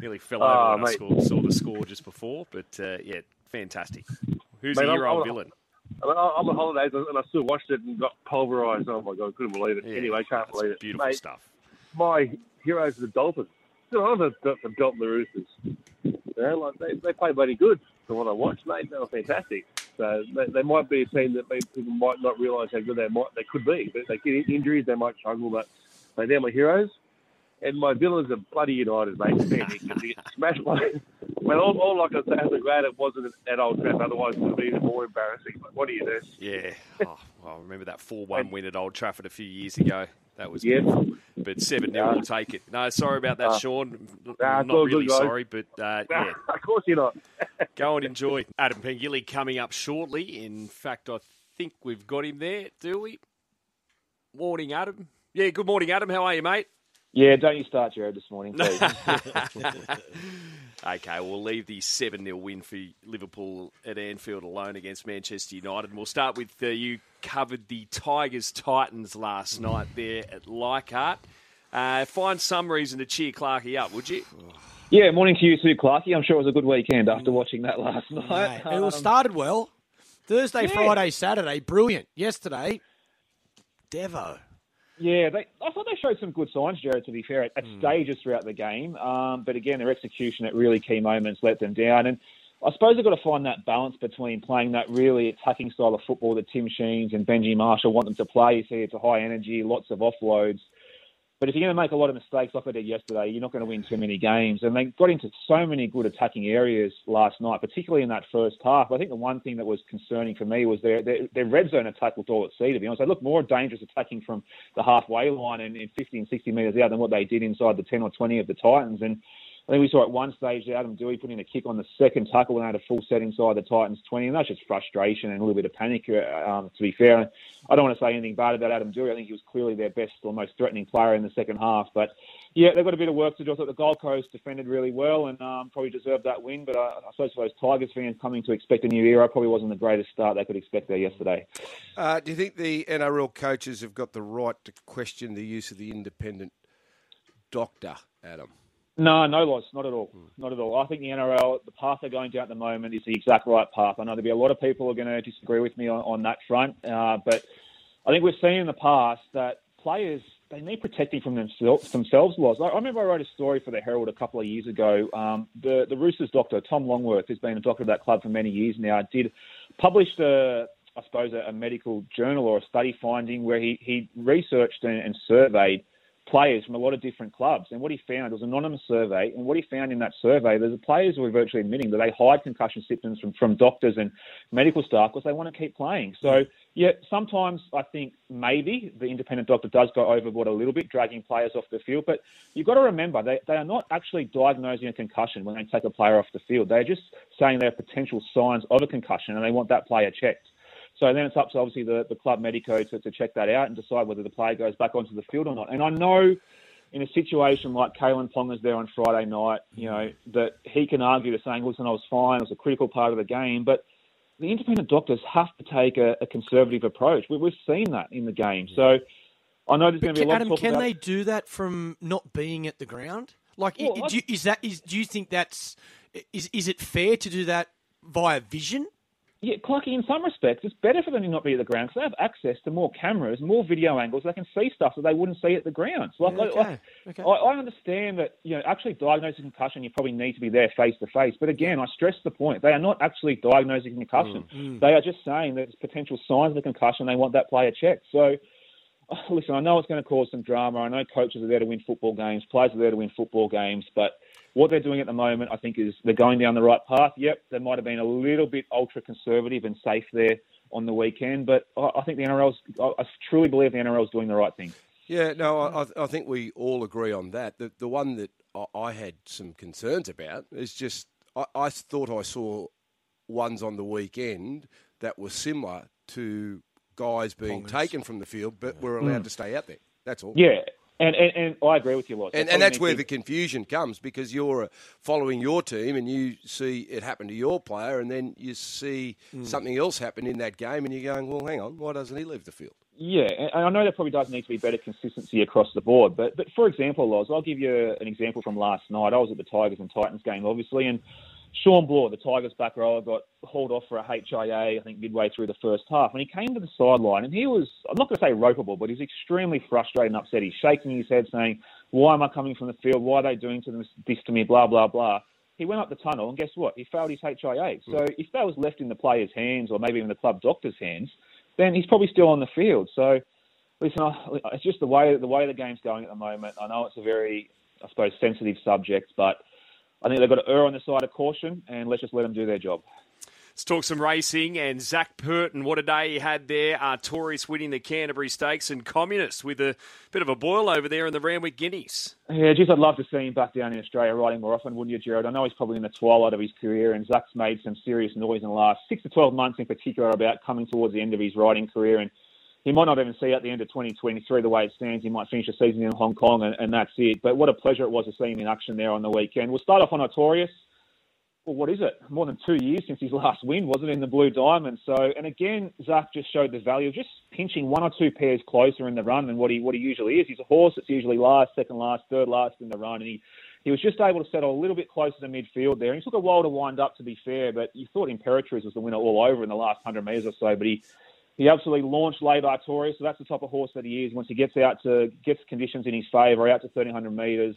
Nearly fell over Oh, when I scored, saw the score just before, but uh, yeah, fantastic. Who's Mate, the I'm- I'm- villain? I mean, I'm on holidays and I still watched it and got pulverised. Oh my god, I couldn't believe it. Yeah, anyway, can't believe it. Beautiful Mate, stuff. my heroes are the Dolphins. You know, the, the, the Dalton Roosters. You know, like they, they play bloody good from what I watched, mate. They were fantastic. So they, they might be a team that people might not realise how good they might they could be. But they get injuries, they might struggle. But mate, they're my heroes. And my villains are bloody United, mate. Man, they get smashed by. Well, all, all I can say is I'm glad it wasn't at Old Trafford. Otherwise, it would be even more embarrassing. But what do you do? Yeah. Oh, well, I remember that 4 1 win at Old Trafford a few years ago. That was Yeah. beautiful. But 7 0 Yeah. will take it. No, sorry about that, Uh, Sean. Nah, not really good, sorry, but uh, yeah, of course you're not. go and enjoy. Adam Pengilly coming up shortly. In fact, I think we've got him there, do we? Morning, Adam. Yeah, good morning, Adam. How are you, mate? Yeah, don't you start Jared this morning, please. Okay, we'll leave the 7 0 win for Liverpool at Anfield alone against Manchester United. And we'll start with uh, you covered the Tigers Titans last night there at Leichhardt. Uh, find some reason to cheer Clarkey up, would you? yeah, morning to you too, Clarky. I'm sure it was a good weekend after watching that last night. Mate, it all Um, started well. Thursday, yeah. Friday, Saturday, brilliant. Yesterday, Devo. Yeah, they, I thought they showed some good signs, Jared, to be fair, at, at Hmm. stages throughout the game. Um, but again, their execution at really key moments let them down. And I suppose they've got to find that balance between playing that really attacking style of football that Tim Sheens and Benji Marshall want them to play. You see, it's a high energy, lots of offloads. But if you're going to make a lot of mistakes like I did yesterday, you're not going to win too many games. And they got into so many good attacking areas last night, particularly in that first half. I think the one thing that was concerning for me was their their, their red zone attack looked all at sea, to be honest. They looked more dangerous attacking from the halfway line and, and 50 and 60 metres out than what they did inside the 10 or 20 of the Titans. And I think we saw at one stage that Adam Doueihi put in a kick on the second tackle and had a full set inside the Titans 20, and that's just frustration and a little bit of panic, uh, um, to be fair. I don't want to say anything bad about Adam Doueihi. I think he was clearly their best or most threatening player in the second half. But, yeah, they've got a bit of work to do. I thought the Gold Coast defended really well and um, probably deserved that win, but uh, I suppose for those Tigers fans coming to expect a new era, probably wasn't the greatest start they could expect there yesterday. Uh, do you think the NRL coaches have got the right to question the use of the independent doctor, Adam? No, no loss, not at all, not at all. I think the NRL, the path they're going down at the moment is the exact right path. I know there'll be a lot of people who are going to disagree with me on, on that front, uh, but I think we've seen in the past that players they need protecting from themselves. Themselves. I I remember I wrote a story for the Herald a couple of years ago. Um, the the Roosters doctor Tom Longworth, who's been a doctor of that club for many years now, did published a I suppose a, a medical journal or a study finding where he he researched and, and surveyed players from a lot of different clubs. And what he found was an anonymous survey. And what he found in that survey, there's players who are virtually admitting that they hide concussion symptoms from, from doctors and medical staff because they want to keep playing. So, mm. yeah, sometimes I think maybe the independent doctor does go overboard a little bit, dragging players off the field. But you've got to remember, they, they are not actually diagnosing a concussion when they take a player off the field. They're just saying there are potential signs of a concussion and they want that player checked. So then it's up to obviously the, the club medico to, to check that out and decide whether the player goes back onto the field or not. And I know in a situation like Kalyn Ponga's there on Friday night, you know, that he can argue to saying, listen, I was fine, it was a critical part of the game, but the independent doctors have to take a, a conservative approach. We, we've seen that in the game. So I know there's going to be a lot Adam, of talk can about... they do that from not being at the ground? Like, i- Well, do you, is that is? Do you think that's is? Is it fair to do that via vision? Yeah, Clarky, in some respects, it's better for them to not be at the ground because they have access to more cameras, more video angles. They can see stuff that they wouldn't see at the ground. Like, Yeah, I- okay, I, okay. I, I understand that you know actually diagnosing concussion, you probably need to be there face to face. But again, I stress the point: they are not actually diagnosing concussion. Mm. They are just saying that there's potential signs of a concussion. They want that player checked. So. Listen, I know it's going to cause some drama. I know coaches are there to win football games, players are there to win football games, but what they're doing at the moment, I think, is they're going down the right path. Yep, they might have been a little bit ultra conservative and safe there on the weekend, but I I think the NRL's, I I truly believe the NRL's doing the right thing. Yeah, no, I, I- I think we all agree on that. The, the one that I- I had some concerns about is just I, I thought I saw ones on the weekend that were similar to guys being taken from the field, but were allowed mm. to stay out there. That's all. Yeah, and, and, and I agree with you, Loz. And, and that's where the confusion comes because you're uh, following your team and you see it happen to your player, and then you see something else happen in that game, and you're going, well, hang on, why doesn't he leave the field? Yeah, and I know there probably does need to be better consistency across the board. But but for example, Loz, I'll give you an example from last night. I was at the Tigers and Titans game, obviously, and Shawn Blore, the Tigers back rower, got hauled off for a HIA, I think midway through the first half, and he came to the sideline and he was, I'm not going to say ropeable, but he's extremely frustrated and upset. He's shaking his head saying, why am I coming from the field? Why are they doing to this, this to me? Blah, blah, blah. He went up the tunnel and guess what? He failed his HIA. So hmm. if that was left in the player's hands or maybe even the club doctor's hands, then he's probably still on the field. So listen, it's just the way the way the game's going at the moment. I know it's a very, I suppose, sensitive subject, but I think they've got to err on the side of caution and let's just let them do their job. Let's talk some racing and Zac Purton. What a day he had there. Artorius winning the Canterbury Stakes and Communist with a bit of a boil over there in the Randwick Guineas. Yeah, geez, I'd love to see him back down in Australia riding more often, wouldn't you, Jared? I know he's probably in the twilight of his career, and Zac's made some serious noise in the last six to 12 months in particular about coming towards the end of his riding career. And he might not even see at the end of 2023 the way it stands. He might finish the season in Hong Kong, and, and that's it. But what a pleasure it was to see him in action there on the weekend. We'll start off on Artorius. Well, what is it? More than two years since his last win, wasn't it, in the Blue Diamond? So, and again, Zac just showed the value of just pinching one or two pairs closer in the run than what he what he usually is. He's a horse that's usually last, second last, third last in the run, and he he was just able to settle a little bit closer to midfield there. And he took a while to wind up, to be fair, but you thought Imperatriz was the winner all over in the last hundred metres or so, but he he absolutely launched Late Artorius, so that's the type of horse that he is. Once he gets out to gets conditions in his favour, out to 1300 metres,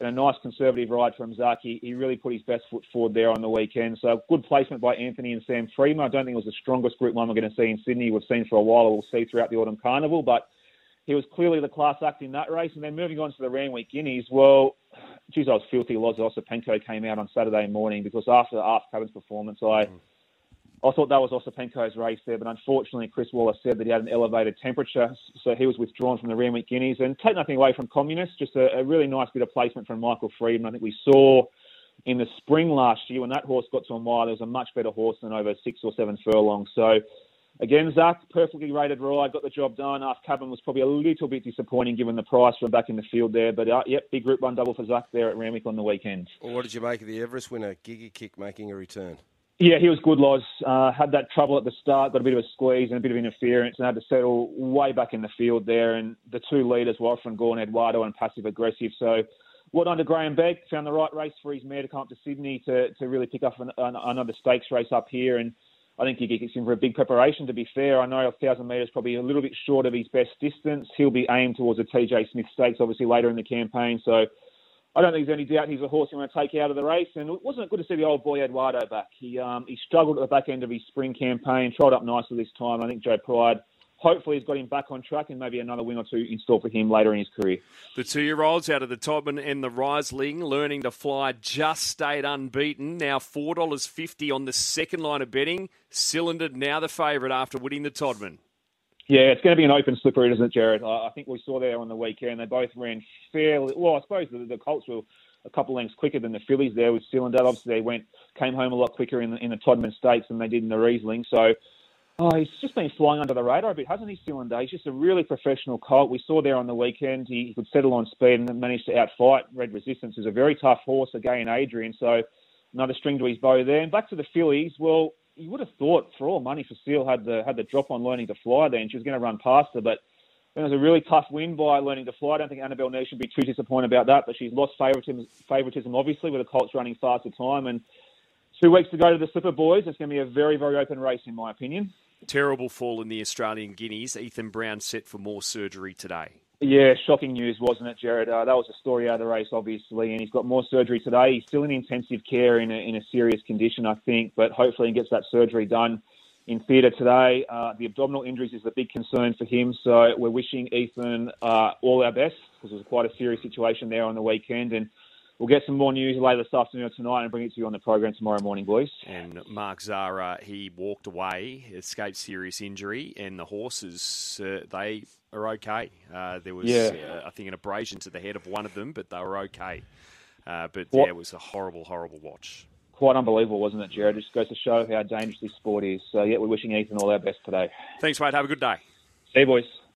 and a nice conservative ride from Zac, he, he really put his best foot forward there on the weekend. So good placement by Anthony and Sam Freedman. I don't think it was the strongest Group One we're going to see in Sydney. We've seen for a while, we'll see throughout the autumn carnival, but he was clearly the class act in that race. And then moving on to the Randwick Guineas, well, geez, I was filthy. Loz Osipenko came out on Saturday morning because after after Cabin's performance, I. Mm. I thought that was Osipenko's race there, but unfortunately, Chris Waller said that he had an elevated temperature, so he was withdrawn from the Randwick Guineas. And take nothing away from Communist, just a, a really nice bit of placement from Michael Freedman. I think we saw in the spring last year when that horse got to a mile, there was a much better horse than over six or seven furlongs. So, again, Zac, perfectly rated ride, got the job done. After Cabin was probably a little bit disappointing given the price from back in the field there. But, uh, yep, big Group 1 double for Zac there at Randwick on the weekend. Well, what did you make of the Everest winner, Giga Kick, making a return? Yeah, he was good, Loz. Uh, had that trouble at the start, got a bit of a squeeze and a bit of interference, and had to settle way back in the field there. And the two leaders were often Gorn Eduardo and Passive Aggressive. So, what under Graeme Begg found the right race for his mare to come up to Sydney to, to really pick up an, an, another stakes race up here. And I think he gets in for a big preparation. To be fair, I know a thousand metres probably a little bit short of his best distance. He'll be aimed towards the TJ Smith Stakes, obviously later in the campaign. So. I don't think there's any doubt he's a horse you want to take out of the race. And it wasn't good to see the old boy Eduardo back. He um, he struggled at the back end of his spring campaign, tried up nicely this time. I think Joe Pride hopefully has got him back on track and maybe another win or two in store for him later in his career. The two year olds out of the Todman and the Reisling learning to fly just stayed unbeaten. Now $4.50 on the second line of betting. Cylinder now the favourite after winning the Todman. Yeah, it's going to be an open slipper, isn't it, Jared? I think we saw there on the weekend. They both ran fairly well. I suppose the, the Colts were a couple lengths quicker than the fillies there with Cylinder. Obviously, they went came home a lot quicker in the, in the Todman Stakes than they did in the Reisling. So, oh, he's just been flying under the radar a bit, hasn't he, Cylinder? He's just a really professional colt. We saw there on the weekend he, he could settle on speed and managed to outfight Red Resistance, who's a very tough horse, again, Adrian. So, another string to his bow there. And back to the fillies. Well, you would have thought for all money for Seal had the had the drop on learning to fly there, and she was going to run past her, but it was a really tough win by learning to fly. I don't think Annabelle Nee should be too disappointed about that, but she's lost favouritism, favouritism obviously with the Colts running faster time, and two weeks to go to the Slipper Boys. It's going to be a very very open race in my opinion. Terrible fall in the Australian Guineas. Ethan Brown set for more surgery today. Yeah, shocking news, wasn't it, Jared? Uh, that was a story out of the race, obviously, and he's got more surgery today. He's still in intensive care in a, in a serious condition, I think, but hopefully he gets that surgery done in theatre today. Uh, the abdominal injuries is the big concern for him, so we're wishing Ethan uh, all our best because it was quite a serious situation there on the weekend, and we'll get some more news later this afternoon or tonight and bring it to you on the program tomorrow morning, boys. And Mark Zahra, he walked away, escaped serious injury, and the horses, uh, they are okay. Uh, there was, Yeah. uh, I think, an abrasion to the head of one of them, but they were okay. Uh, but What- yeah, it was a horrible, horrible watch. quite unbelievable, wasn't it, Jared? Just goes to show how dangerous this sport is. So, yeah, we're wishing Ethan all our best today. Thanks, mate. Have a good day. See you, boys.